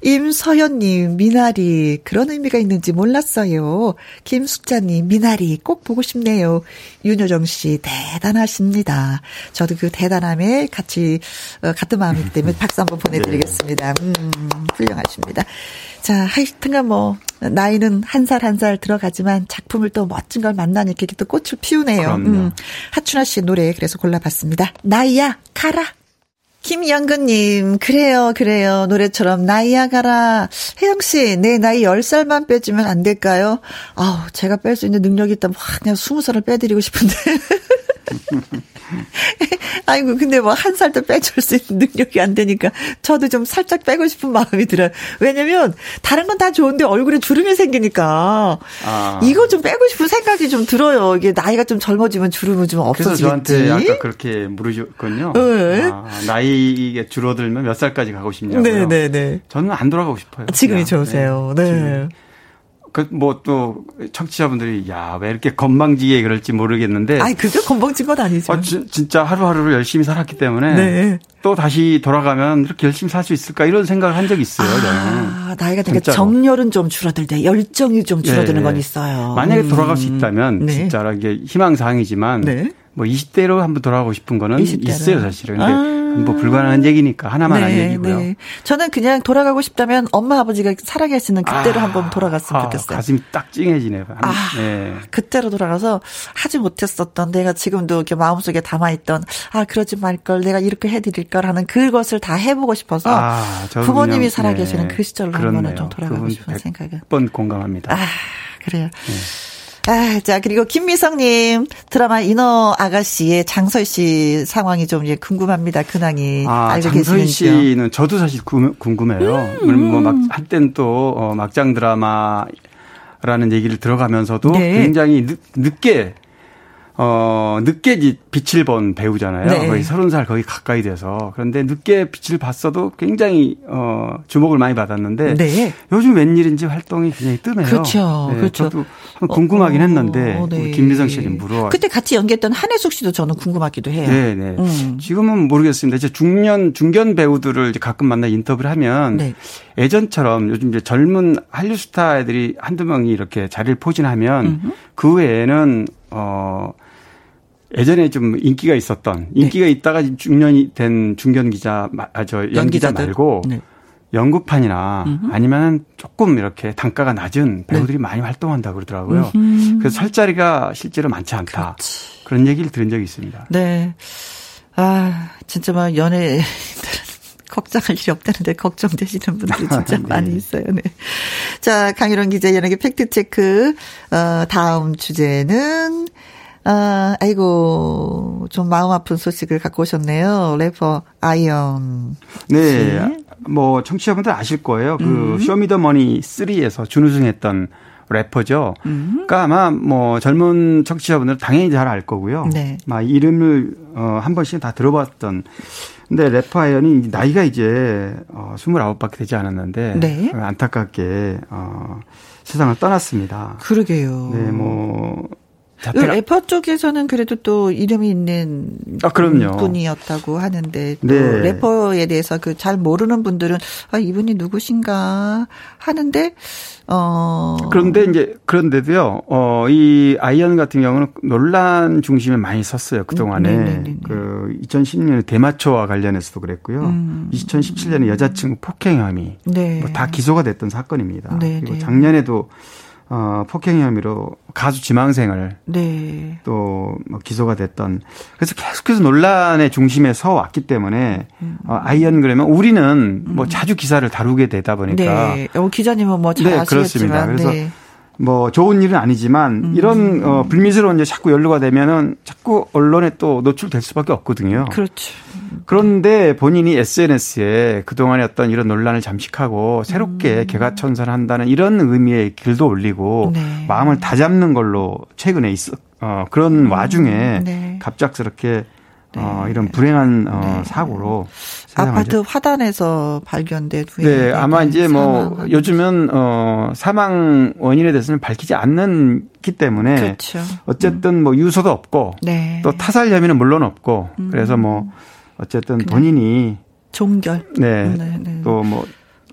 임서연님, 미나리, 그런 의미가 있는지 몰랐어요. 김숙자님, 미나리 꼭 보고 싶네요. 윤여정 씨, 대단하십니다. 저도 그 대단함에 같이, 어, 같은 마음이기 때문에 박수 한번 (laughs) 보내드리겠습니다. 음, 훌륭하십니다. 자, 하여튼간 뭐, 나이는 한살 한 살 들어가지만 작품을 또 멋진 걸 만나니 이렇게 또 꽃을 피우네요. 음. 하춘아 씨 노래 그래서 골라봤습니다. 나이야 가라. 김영근님, 그래요, 그래요. 노래처럼 나이야 가라. 혜영씨, 내 나이 10살만 빼주면 안 될까요? 아우, 제가 뺄 수 있는 능력이 있다면 확 그냥 20살을 빼드리고 싶은데. (laughs) (laughs) 아이고, 근데 뭐 한 살도 빼줄 수 있는 능력이 안 되니까 저도 좀 살짝 빼고 싶은 마음이 들어요. 왜냐면 다른 건 다 좋은데 얼굴에 주름이 생기니까 아. 이거 좀 빼고 싶은 생각이 좀 들어요. 이게 나이가 좀 젊어지면 주름은 좀 없어지겠지. 그래서 저한테 아까 그렇게 물으셨거든요. 네. 아, 나이가 줄어들면 몇 살까지 가고 싶냐고요. 네, 네, 네. 저는 안 돌아가고 싶어요. 지금이 좋으세요. 네. 네. 그 뭐 또 청취자분들이 야 왜 이렇게 건방지게 그럴지 모르겠는데. 아니 그게 건방진 건 아니죠. 아, 지, 진짜 하루하루를 열심히 살았기 때문에 네. 또 다시 돌아가면 이렇게 열심히 살 수 있을까 이런 생각을 한 적이 있어요. 아, 나이가 되니까 정열은 좀 줄어들 때 열정이 좀 줄어드는 네. 건 있어요. 만약에 음. 돌아갈 수 있다면 네. 진짜 이게 희망사항이지만 네. 뭐 20대로 한번 돌아가고 싶은 거는 20대로. 있어요 사실은. 근데 아. 뭐 불가능한 얘기니까 하나만 네, 한 얘기고요. 네. 저는 그냥 돌아가고 싶다면 엄마 아버지가 살아계시는 그때로 아, 한번 돌아갔으면 아, 좋겠어요. 가슴이 딱 찡해지네요. 아, 네. 그때로 돌아가서 하지 못했었던 내가 지금도 이렇게 마음속에 담아있던 아 그러지 말 걸 내가 이렇게 해드릴 걸 하는 그것을 다 해보고 싶어서 아, 부모님이 살아계시는 네. 그 시절로 한번은 좀 돌아가고 싶은 생각을. 번 공감합니다. 아 그래요. 네. 아, 자, 그리고 김미성님, 드라마 인어 아가씨의 장설 씨 상황이 좀 이제 궁금합니다. 근황이. 아, 알고 장설 계시는지요? 씨는 저도 사실 궁금해요. 음, 뭐 막, 한땐 또, 어, 막장 드라마 라는 얘기를 들어가면서도 네. 굉장히 늦, 늦게 어, 늦게 빛을 본 배우잖아요. 네. 거의 서른 살 거의 가까이 돼서. 그런데 늦게 빛을 봤어도 굉장히, 어, 주목을 많이 받았는데. 네. 요즘 웬일인지 활동이 굉장히 뜨네요. 그렇죠. 네, 그렇죠. 저도 궁금하긴 어, 했는데. 어, 네. 김미성 씨는 물어. 그때 같이 연기했던 한혜숙 씨도 저는 궁금하기도 해요. 네네. 네. 음. 지금은 모르겠습니다. 이제 중년, 중견 배우들을 이제 가끔 만나 인터뷰를 하면. 네. 예전처럼 요즘 이제 젊은 한류 스타 애들이 한두 명이 이렇게 자리를 포진하면 음흠. 그 외에는 어 예전에 좀 인기가 있었던 네. 인기가 네. 있다가 중년이 된 중견 기자 아저 연기자 말고 네. 연극판이나 음흠. 아니면 조금 이렇게 단가가 낮은 배우들이 네. 많이 활동한다 그러더라고요. 음흠. 그래서 설 자리가 실제로 많지 않다. 그렇지. 그런 얘기를 들은 적이 있습니다. 네. 아, 진짜 막 연애 (laughs) 걱정할 일이 없다는데 걱정되시는 분들이 진짜 (laughs) 네. 많이 있어요. 네. 자, 강일홍 기자 연예계 fact check. 어, 다음 주제는 아, 아이고, 좀 마음 아픈 소식을 갖고 오셨네요. 래퍼 아이언. 네. 뭐, 청취자분들 아실 거예요. 그, 음. 쇼미더머니 3에서 준우승했던 래퍼죠. 음. 그러니까 아마 뭐 젊은 청취자분들 당연히 잘 알 거고요. 네. 막 이름을 어, 한 번씩 다 들어봤던. 근데 래퍼 아이언이 나이가 이제 어, 29밖에 되지 않았는데 네. 안타깝게 어, 세상을 떠났습니다. 그러게요. 네, 뭐. 래퍼 쪽에서는 그래도 또 이름이 있는 아, 그럼요. 분이었다고 하는데 또 네. 래퍼에 대해서 그 잘 모르는 분들은 아 이분이 누구신가 하는데 어 그런데 이제 그런데도요. 어 이 아이언 같은 경우는 논란 중심에 많이 섰어요. 그동안에. 음, 네, 네, 네, 그 2010년에 대마초와 관련해서도 그랬고요. 음. 2017년에 여자친구 폭행 혐의 네. 뭐 다 기소가 됐던 사건입니다. 네, 그리고 작년에도 어, 폭행 혐의로 가수 지망생을 네. 또 뭐 기소가 됐던 그래서 계속해서 논란의 중심에 서 왔기 때문에 음. 어, 아이언 그러면 우리는 뭐 음. 자주 기사를 다루게 되다 보니까 네. 어, 기자님은 뭐잘 네, 아시겠지만 그렇습니다. 그래서 네. 뭐 좋은 일은 아니지만 음. 이런 어, 불미스러운 이제 자꾸 연루가 되면은 자꾸 언론에 또 노출될 수밖에 없거든요. 그렇죠. 그런데 본인이 SNS에 그동안의 어떤 이런 논란을 잠식하고 새롭게 음. 개가천선한다는 이런 의미의 글도 올리고 네. 마음을 다잡는 걸로 최근에 있어 어, 그런 음. 와중에 네. 갑작스럽게 네. 어, 이런 불행한 어, 네. 사고로 아파트 화단에서 발견된 후에 네, 아마 이제 뭐 요즘은 어 사망 원인에 대해서는 밝히지 않는기 때문에 그렇죠. 어쨌든 뭐 유서도 없고 네. 또 타살 혐의는 물론 없고 음. 그래서 뭐 어쨌든 본인이 종결 네, 네, 네. 또 뭐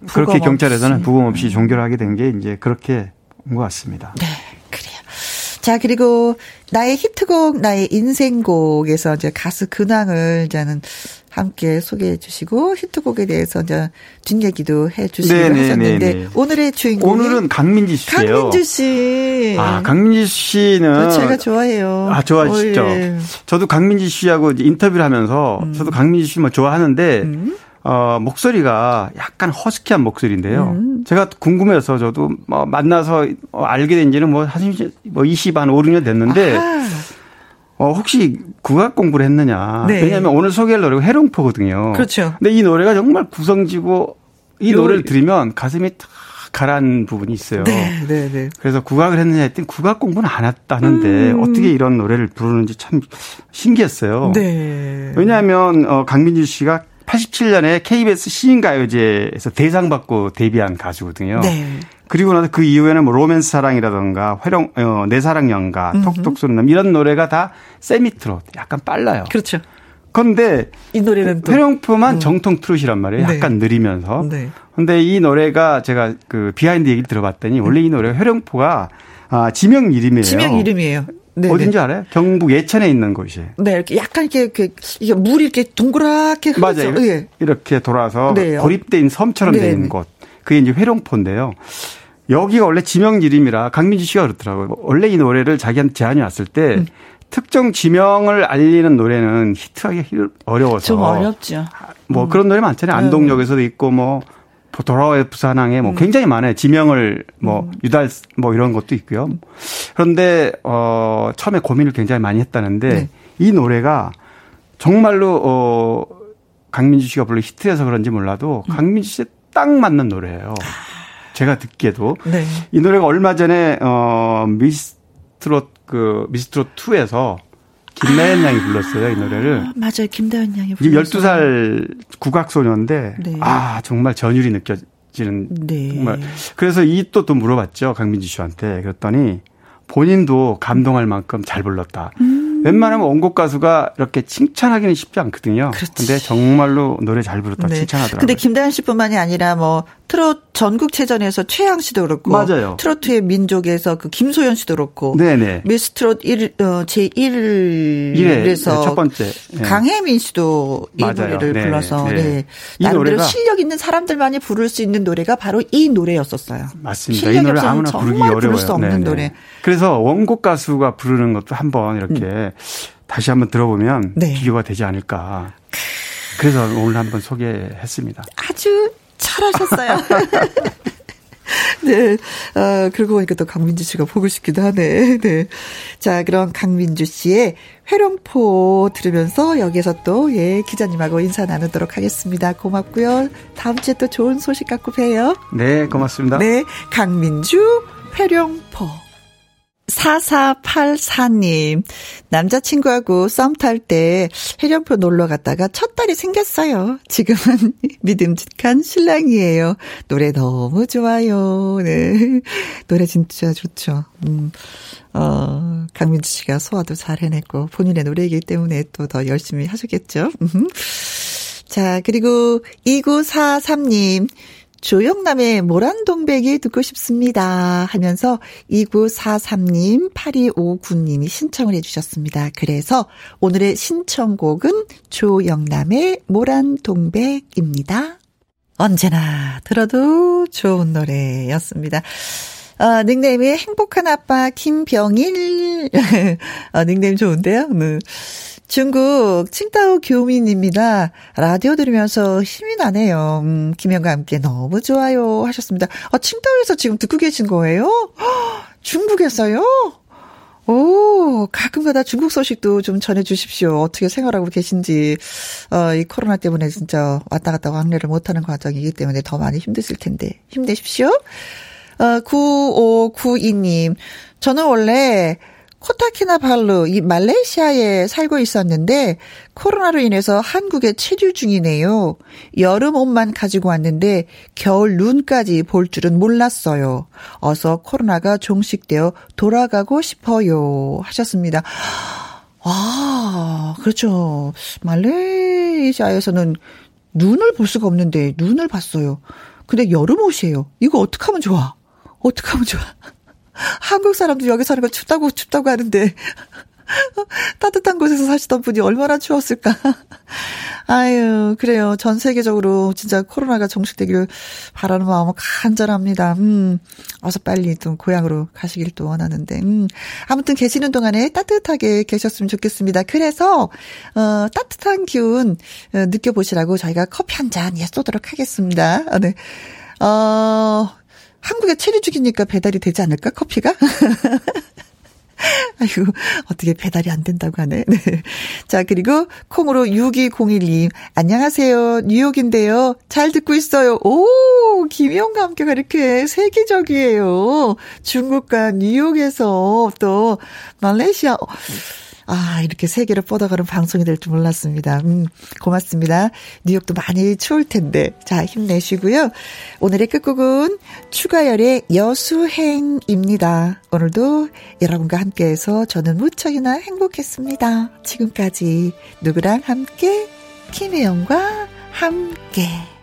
그렇게 경찰에서는 부검 없이 종결하게 된 게 이제 그렇게 온 것 같습니다. 네. 자, 그리고 나의 히트곡, 나의 인생곡에서 이제 가수 근황을 이제는 함께 소개해 주시고 히트곡에 대해서 이제 뒷얘기도 해 주시고 하셨는데 오늘의 주인공 오늘은 강민지 씨예요. 강민지 씨. 아, 강민지 씨는 제가 좋아해요. 아, 좋아하시죠. 어, 예. 저도 강민지 씨하고 인터뷰를 하면서 음. 저도 강민지 씨만 좋아하는데 음. 어, 목소리가 약간 허스키한 목소리인데요. 음. 제가 궁금해서 저도 뭐 만나서 알게 된 지는 뭐, 한, 뭐 20, 한 5, 6년 됐는데, 아하. 어, 혹시 국악 공부를 했느냐. 네. 왜냐하면 오늘 소개할 노래가 해롱포거든요. 그렇죠. 근데 이 노래가 정말 구성지고 이 요... 노래를 들으면 가슴이 탁 가라앉는 부분이 있어요. 네, 네, 네. 그래서 국악을 했느냐 했더니 국악 공부는 안 했다는데 음. 어떻게 이런 노래를 부르는지 참 신기했어요. 네. 왜냐하면 어, 강민주 씨가 87년에 KBS 시인가요제에서 대상 받고 데뷔한 가수거든요. 네. 그리고 나서 그 이후에는 뭐 로맨스 사랑이라던가 회령 어, 내 사랑 연가, 톡톡 쏘는 남 이런 노래가 다 세미 트롯, 약간 빨라요. 그렇죠. 그런데 이 노래는 또 회룡포만 음. 정통 트롯이란 말이에요. 네. 약간 느리면서. 네. 근데 이 노래가 제가 그 비하인드 얘기를 들어봤더니 원래 이 노래가 회룡포가 아, 지명 이름이에요. 지명 이름이에요. 네, 어딘지 네. 알아요? 경북 예천에 있는 곳이에요. 네, 이렇게 약간 이렇게, 이렇게 물이 이렇게 동그랗게 흐르죠. 맞아요. 예. 이렇게 돌아서 네. 고립된 섬처럼 네. 되어 있는 곳. 그게 이제 회룡포인데요. 여기가 원래 지명 이름이라 강민주 씨가 그렇더라고요. 원래 이 노래를 자기한테 제안이 왔을 때 음. 특정 지명을 알리는 노래는 히트하기 어려워서 좀 어렵죠. 뭐 음. 그런 노래 많잖아요. 네. 안동역에서도 있고 뭐 돌아와의 부산항에 뭐 음. 굉장히 많아요. 지명을 뭐 음. 유달 뭐 이런 것도 있고요. 그런데 어 처음에 고민을 굉장히 많이 했다는데 네. 이 노래가 정말로 어 강민주 씨가 불러 히트해서 그런지 몰라도 음. 강민주 씨에 딱 맞는 노래예요. 제가 듣기에도 네. 이 노래가 얼마 전에 어 미스트롯 그 미스트롯 2에서 김다현 양이 불렀어요, 이 노래를. 아, 맞아요. 김다현 양이 불렀어요. 12살 국악 소녀인데 네. 아, 정말 전율이 느껴지는 네. 정말 그래서 이 또 또 물어봤죠. 강민지 씨한테. 그랬더니 본인도 감동할 만큼 잘 불렀다. 음. 웬만하면 원곡 가수가 이렇게 칭찬하기는 쉽지 않거든요. 그렇지. 근데 정말로 노래 잘 부르다 네. 칭찬하더라고요. 근데 김다현 씨뿐만이 아니라 뭐 트롯 전국체전에서 최양 씨도 그렇고 맞아요. 트로트의 민족에서 그 김소연 씨도 그렇고 네네. 미스 트롯 1 어, 제1에서 첫 번째 네. 강혜민 씨도 이 맞아요. 노래를 네 불러서 네. 네. 나름대로 실력 있는 사람들만이 부를 수 있는 노래가 바로 이 노래였었어요. 맞습니다. 이 노래 아무나 부르기 어려워요. 부를 수 없는 네네. 노래. 그래서 원곡 가수가 부르는 것도 한번 이렇게 음. 다시 한번 들어보면 네. 비교가 되지 않을까. 그래서 오늘 한번 소개했습니다. 아주 잘하셨어요. (laughs) 네. 아, 그러고 보니까 또 강민주 씨가 보고 싶기도 하네. 네. 자, 그럼 강민주 씨의 회룡포 들으면서 여기에서 또, 예, 기자님하고 인사 나누도록 하겠습니다. 고맙고요. 다음 주에 또 좋은 소식 갖고 봬요. 네, 고맙습니다. 네. 강민주 회룡포. 4484님, 남자친구하고 썸 탈 때 해령포 놀러 갔다가 첫 딸이 생겼어요. 지금은 (laughs) 믿음직한 신랑이에요. 노래 너무 좋아요. 네. 노래 진짜 좋죠. 음, 어, 강민주 씨가 소화도 잘 해냈고, 본인의 노래이기 때문에 또 더 열심히 하셨겠죠. 자, 그리고 2943님, 조영남의 모란동백이 듣고 싶습니다 하면서 2943님, 8259님이 신청을 해주셨습니다. 그래서 오늘의 신청곡은 조영남의 모란동백입니다. 언제나 들어도 좋은 노래였습니다. 어, 닉네임이 행복한 아빠 김병일. 어, (laughs) 닉네임 좋은데요? 네. 중국 칭따오 교민입니다. 라디오 들으면서 힘이 나네요. 음, 김현과 함께 너무 좋아요 하셨습니다. 아, 칭따오에서 지금 듣고 계신 거예요? 허, 중국에서요? 오, 가끔가다 중국 소식도 좀 전해주십시오. 어떻게 생활하고 계신지. 어, 이 코로나 때문에 진짜 왔다 갔다 왕래를 못하는 과정이기 때문에 더 많이 힘드실 텐데. 힘내십시오. 어, 9592님. 저는 원래 코타키나발루 이 말레이시아에 살고 있었는데 코로나로 인해서 한국에 체류 중이네요. 여름 옷만 가지고 왔는데 겨울 눈까지 볼 줄은 몰랐어요. 어서 코로나가 종식되어 돌아가고 싶어요. 하셨습니다. 아, 그렇죠. 말레이시아에서는 눈을 볼 수가 없는데 눈을 봤어요. 근데 여름 옷이에요. 이거 어떻게 하면 좋아? 어떻게 하면 좋아? 한국 사람들 여기 사는 거 춥다고 춥다고 하는데 (laughs) 따뜻한 곳에서 사시던 분이 얼마나 추웠을까. (laughs) 아유, 그래요. 전 세계적으로 진짜 코로나가 종식되기를 바라는 마음은 간절합니다. 음, 어서 빨리 좀 고향으로 가시길 또 원하는데, 음. 아무튼 계시는 동안에 따뜻하게 계셨으면 좋겠습니다. 그래서, 어, 따뜻한 기운, 어, 느껴보시라고 저희가 커피 한 잔, 예, 쏘도록 하겠습니다. 아, 네. 어, 한국에 체리 죽이니까 배달이 되지 않을까? 커피가? (laughs) 아이고, 어떻게 배달이 안 된다고 하네. 네. 자, 그리고 콩으로 6201님. 안녕하세요. 뉴욕인데요. 잘 듣고 있어요. 오, 김영과 함께가 이렇게 세계적이에요. 중국과 뉴욕에서 또 말레이시아. 아, 이렇게 세계로 뻗어가는 방송이 될 줄 몰랐습니다. 음, 고맙습니다. 뉴욕도 많이 추울 텐데. 자, 힘내시고요. 오늘의 끝곡은 추가열의 여수행입니다. 오늘도 여러분과 함께해서 저는 무척이나 행복했습니다. 지금까지 누구랑 함께? 김혜영과 함께.